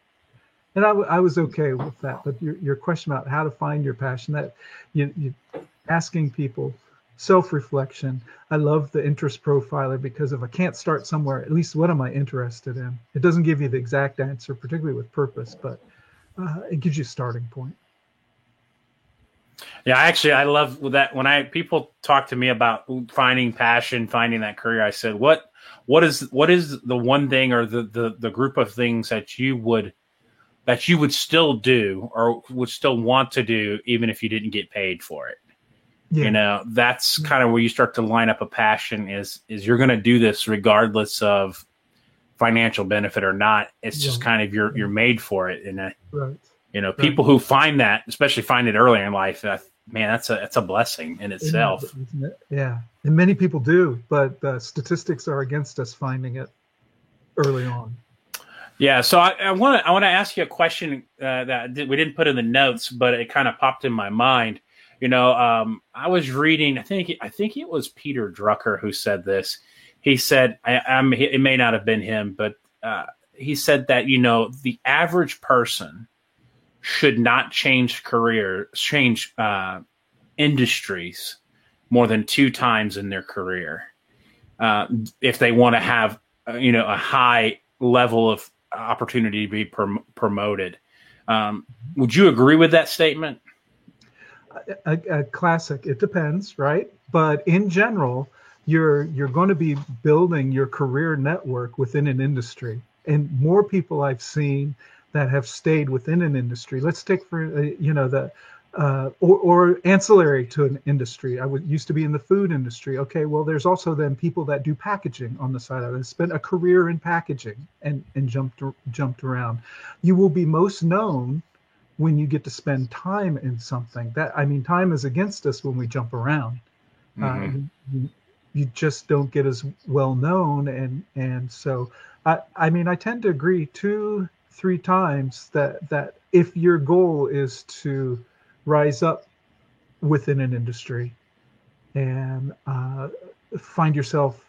And I, was okay with that. But your, your question about how to find your passion, that you, you asking people self-reflection. I love the interest profiler because if I can't start somewhere, at least what am I interested in? It doesn't give you the exact answer, particularly with purpose, but uh, it gives you a starting point. Yeah, actually, I love that when I people talk to me about finding passion, finding that career. I said, "What, what is, what is the one thing or the the the group of things that you would that you would still do or would still want to do even if you didn't get paid for it?" Yeah. You know, that's kind of where you start to line up a passion. Is is you're going to do this regardless of financial benefit or not. It's just kind of you're you're made for it, and uh, right. you know, people right. who find that, especially find it early in life, uh, man, that's a that's a blessing in itself. It? Yeah, and many people do, but the statistics are against us finding it early on. Yeah, so I want to I want to ask you a question uh, that we didn't put in the notes, but it kind of popped in my mind. You know, um, I was reading. I think I think it was Peter Drucker who said this he said, I, am it may not have been him, but uh, he said that, you know, the average person should not change career, change uh, industries more than two times in their career uh, if they want to have, uh, you know, a high level of opportunity to be prom- promoted. Um, would you agree with that statement? A, a, classic. It depends, right? But in general, you're you're going to be building your career network within an industry and more people i've seen that have stayed within an industry let's take for uh, you know the uh, or, or, ancillary to an industry. I would used to be in the food industry. Okay, well, there's also then people that do packaging on the side of it. Spent a career in packaging and and jumped jumped around. You will be most known when you get to spend time in something. That I mean, time is against us when we jump around. Mm-hmm. Uh, you just don't get as well known and and so i i mean i tend to agree two three times that that if your goal is to rise up within an industry and uh, find yourself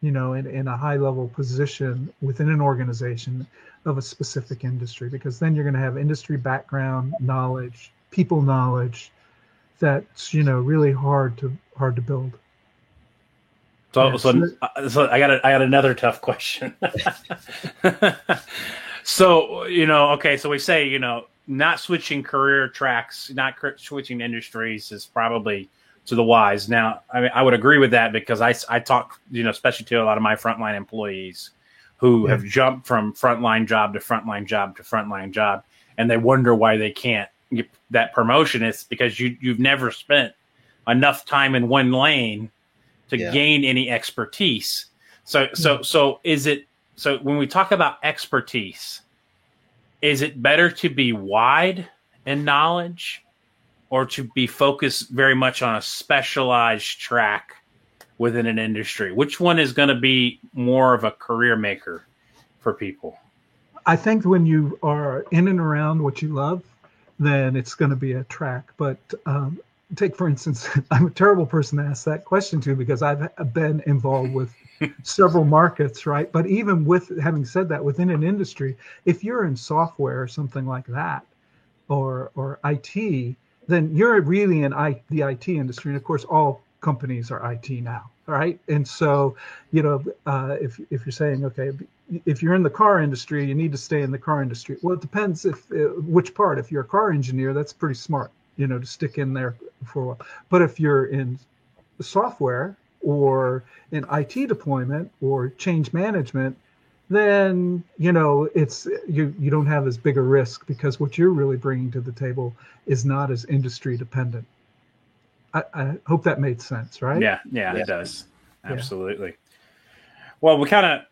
you know in, in a high level position within an organization of a specific industry because then you're going to have industry background knowledge people knowledge that's you know really hard to hard to build so, yeah, so, uh, so I got a, I got another tough question. *laughs* so you know, okay, so we say you know, not switching career tracks, not switching industries is probably to the wise. Now, I mean, I would agree with that because I I talk you know, especially to a lot of my frontline employees who yeah. have jumped from frontline job to frontline job to frontline job, and they wonder why they can't get that promotion. It's because you you've never spent enough time in one lane to yeah. gain any expertise. So so mm-hmm. so is it so when we talk about expertise, is it better to be wide in knowledge or to be focused very much on a specialized track within an industry? Which one is going to be more of a career maker for people? I think when you are in and around what you love, then it's going to be a track. But um, take for instance *laughs* i'm a terrible person to ask that question to because i've been involved with several markets right but even with having said that within an industry if you're in software or something like that or or it then you're really in I, the it industry and of course all companies are it now right and so you know uh, if, if you're saying okay if you're in the car industry, you need to stay in the car industry. Well, it depends if uh, which part. If you're a car engineer, that's pretty smart, you know, to stick in there for a while. But if you're in software or in IT deployment or change management, then you know it's you you don't have as big a risk because what you're really bringing to the table is not as industry dependent. I, I hope that made sense, right? Yeah, yeah, yeah. it does. Absolutely. Yeah. Well, we kind of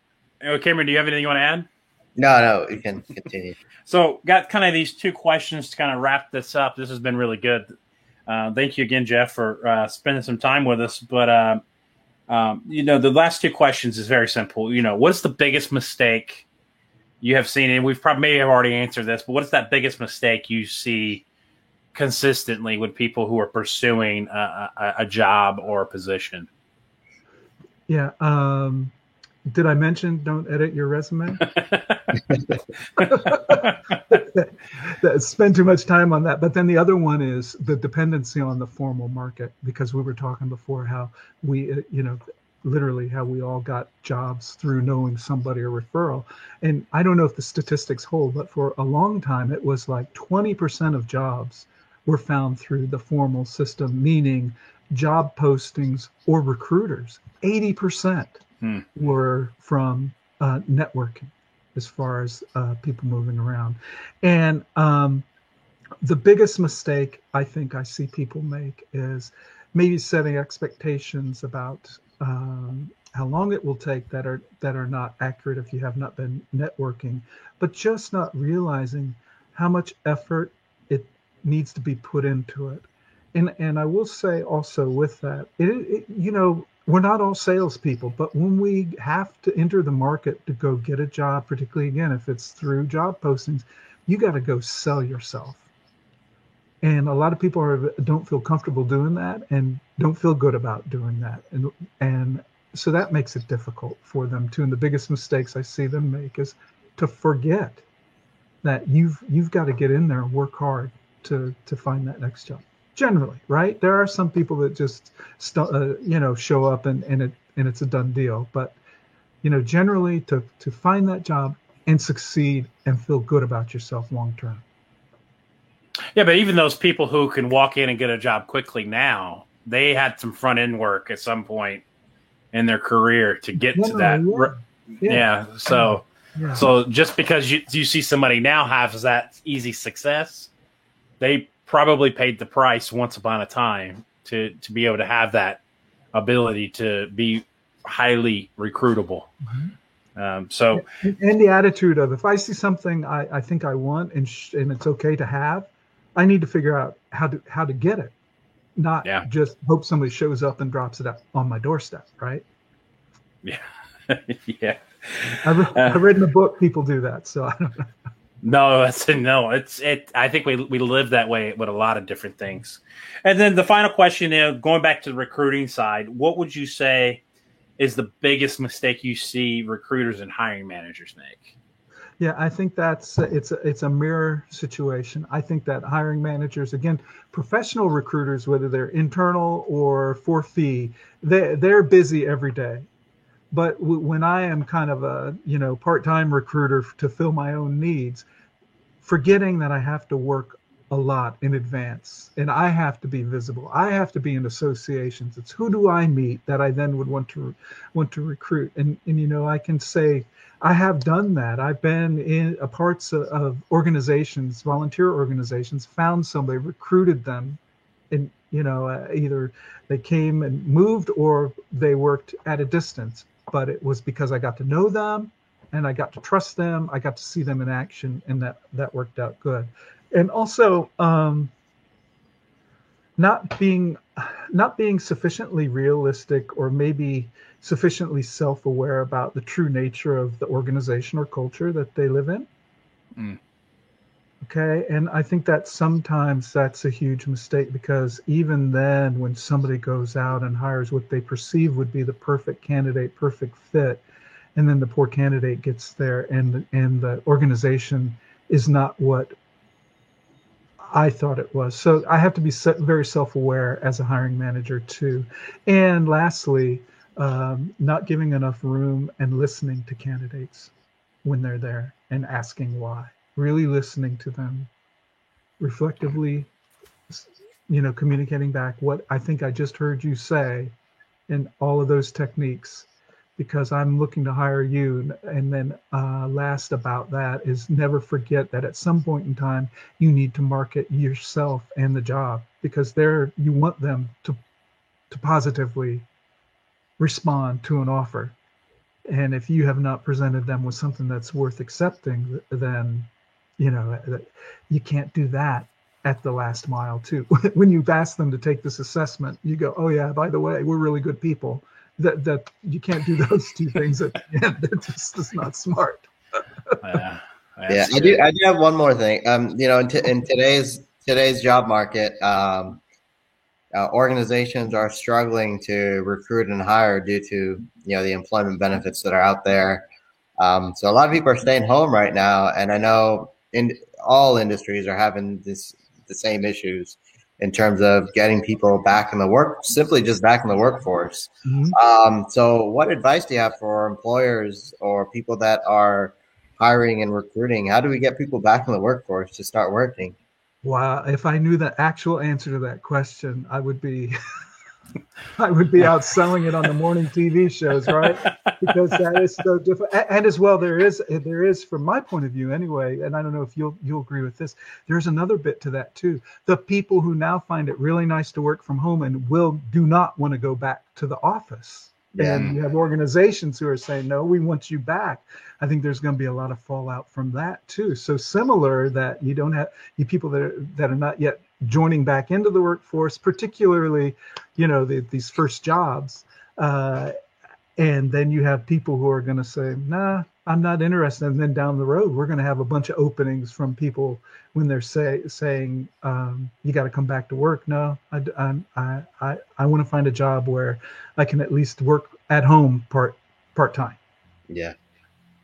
Oh, Cameron, do you have anything you want to add? No, no, you can continue. *laughs* so, got kind of these two questions to kind of wrap this up. This has been really good. Uh, thank you again, Jeff, for uh, spending some time with us. But uh, um, you know, the last two questions is very simple. You know, what's the biggest mistake you have seen? And we've probably maybe have already answered this, but what is that biggest mistake you see consistently with people who are pursuing a, a, a job or a position? Yeah. Um, did I mention don't edit your resume? *laughs* *laughs* Spend too much time on that. But then the other one is the dependency on the formal market, because we were talking before how we, uh, you know, literally how we all got jobs through knowing somebody or referral. And I don't know if the statistics hold, but for a long time, it was like 20% of jobs were found through the formal system, meaning job postings or recruiters. 80% hmm. were from uh, networking as far as uh, people moving around. And um, the biggest mistake I think I see people make is maybe setting expectations about um, how long it will take that are that are not accurate if you have not been networking, but just not realizing how much effort it needs to be put into it. And and I will say also with that, it, it you know we're not all salespeople, but when we have to enter the market to go get a job, particularly again, if it's through job postings, you got to go sell yourself. And a lot of people are, don't feel comfortable doing that and don't feel good about doing that. And, and so that makes it difficult for them too. And the biggest mistakes I see them make is to forget that you've, you've got to get in there and work hard to, to find that next job generally, right? There are some people that just, st- uh, you know, show up and, and it and it's a done deal. But you know, generally, to to find that job and succeed and feel good about yourself long term. Yeah, but even those people who can walk in and get a job quickly now, they had some front end work at some point in their career to get yeah, to that. Yeah. yeah. yeah. So. So just because you you see somebody now has that easy success, they probably paid the price once upon a time to to be able to have that ability to be highly recruitable. Mm-hmm. Um, so, and, and, the attitude of if I see something I, I think I want and sh- and it's okay to have, I need to figure out how to how to get it, not yeah. just hope somebody shows up and drops it on my doorstep, right? Yeah, *laughs* yeah. I've, uh, I've read in the book people do that, so I don't know. No, that's no. It's it. I think we we live that way with a lot of different things. And then the final question, going back to the recruiting side, what would you say is the biggest mistake you see recruiters and hiring managers make? Yeah, I think that's it's a, it's a mirror situation. I think that hiring managers, again, professional recruiters, whether they're internal or for fee, they they're busy every day but w- when I am kind of a you know part-time recruiter to fill my own needs, forgetting that I have to work a lot in advance and I have to be visible. I have to be in associations. It's who do I meet that I then would want to want to recruit. And and you know I can say I have done that. I've been in parts of, of organizations, volunteer organizations, found somebody, recruited them, and you know uh, either they came and moved or they worked at a distance but it was because I got to know them and I got to trust them. I got to see them in action, and that that worked out good. And also, um, not being not being sufficiently realistic or maybe sufficiently self-aware about the true nature of the organization or culture that they live in. Mm. Okay, and I think that sometimes that's a huge mistake because even then, when somebody goes out and hires what they perceive would be the perfect candidate, perfect fit, and then the poor candidate gets there and and the organization is not what I thought it was. So I have to be very self-aware as a hiring manager too. And lastly, um, not giving enough room and listening to candidates when they're there and asking why, really listening to them, reflectively, you know, communicating back what I think I just heard you say, and all of those techniques, because I'm looking to hire you. And then uh, last about that is never forget that at some point in time you need to market yourself and the job because there you want them to to positively respond to an offer. And if you have not presented them with something that's worth accepting, then you know you can't do that at the last mile too. *laughs* when you've asked them to take this assessment, you go, "Oh yeah, by the way, we're really good people." That that you can't do *laughs* those two things at the end. It's just it's not smart. *laughs* yeah, yeah I do. I do have one more thing. Um, you know, in, t- in today's today's job market, um, uh, organizations are struggling to recruit and hire due to you know the employment benefits that are out there. Um, so a lot of people are staying home right now, and I know in all industries are having this the same issues in terms of getting people back in the work, simply just back in the workforce. Mm-hmm. Um, so, what advice do you have for employers or people that are hiring and recruiting? How do we get people back in the workforce to start working? Wow, if I knew the actual answer to that question, I would be *laughs* I would be out selling it on the morning TV shows, right? Because that is so different. And as well, there is there is, from my point of view, anyway. And I don't know if you'll you'll agree with this. There's another bit to that too. The people who now find it really nice to work from home and will do not want to go back to the office yeah. and you have organizations who are saying no we want you back i think there's going to be a lot of fallout from that too so similar that you don't have you people that are, that are not yet joining back into the workforce particularly you know the, these first jobs uh, and then you have people who are going to say nah i'm not interested. And then down the road we're going to have a bunch of openings from people when they're say, saying um, you got to come back to work. No i i i, I want to find a job where i can at least work at home part part time yeah.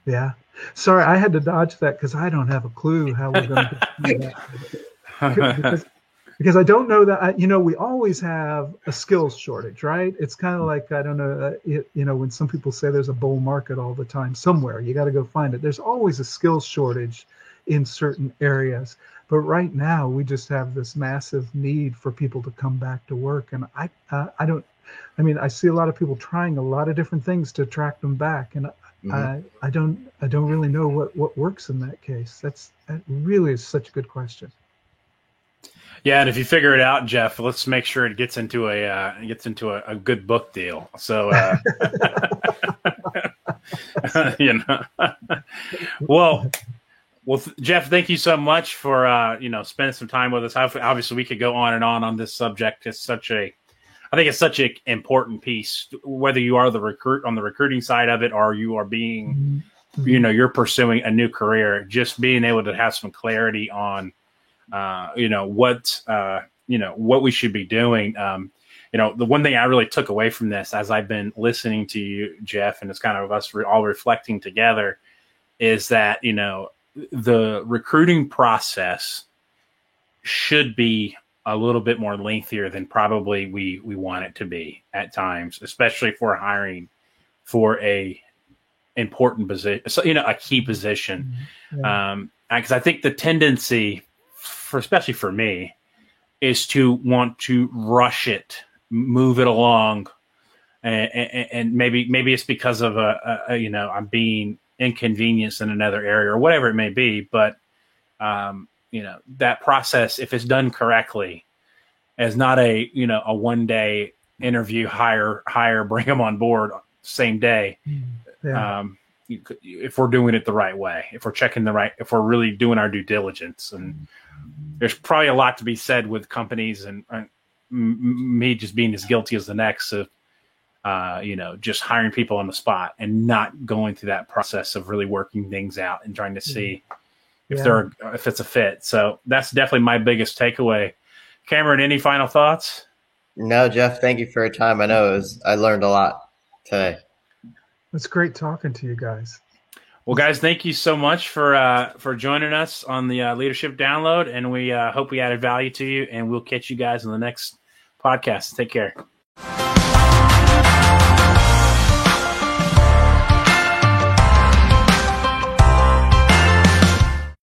Yeah. Sorry i had to dodge that because i don't have a clue how we're going to do that *laughs* because, I don't know that I, you know we always have a skills shortage, right? It's kind of like I don't know, uh, it, you know, when some people say there's a bull market all the time somewhere, you got to go find it. There's always a skills shortage in certain areas, but right now we just have this massive need for people to come back to work, and I uh, I don't, I mean I see a lot of people trying a lot of different things to attract them back, and mm-hmm. I I don't I don't really know what what works in that case. That's that really is such a good question. Yeah, and if you figure it out, Jeff, let's make sure it gets into a uh, gets into a, a, good book deal. So, uh, *laughs* you know, *laughs* well, well, Jeff, thank you so much for uh, you know spending some time with us. Obviously, we could go on and on on this subject. It's such a, I think it's such an important piece. Whether you are the recruit on the recruiting side of it, or you are being, mm-hmm. you know, you're pursuing a new career, just being able to have some clarity on uh, you know what uh, you know what we should be doing. Um, you know, the one thing I really took away from this, as I've been listening to you, Jeff, and it's kind of us re- all reflecting together, is that you know the recruiting process should be a little bit more lengthier than probably we we want it to be at times, especially for hiring for a important position, so, you know, a key position. Mm-hmm. Yeah. Um, because I think the tendency for especially for me, is to want to rush it, move it along, and, and, and maybe maybe it's because of a, a, you know I'm being inconvenienced in another area or whatever it may be, but um, you know that process, if it's done correctly, is not a you know a one day interview, hire hire, *laughs* bring them on board same day. Mm, yeah. Um, if we're doing it the right way, if we're checking the right, if we're really doing our due diligence. And there's probably a lot to be said with companies and, and me just being as guilty as the next of uh, you know just hiring people on the spot and not going through that process of really working things out and trying to see yeah. if they're if it's a fit. So that's definitely my biggest takeaway. Cameron any final thoughts? No jeff thank you for your time. I know it was i learned a lot today it's great talking to you guys well, guys, thank you so much for uh, for joining us on the uh, Leadership Download, and we uh, hope we added value to you. And we'll catch you guys in the next podcast. Take care.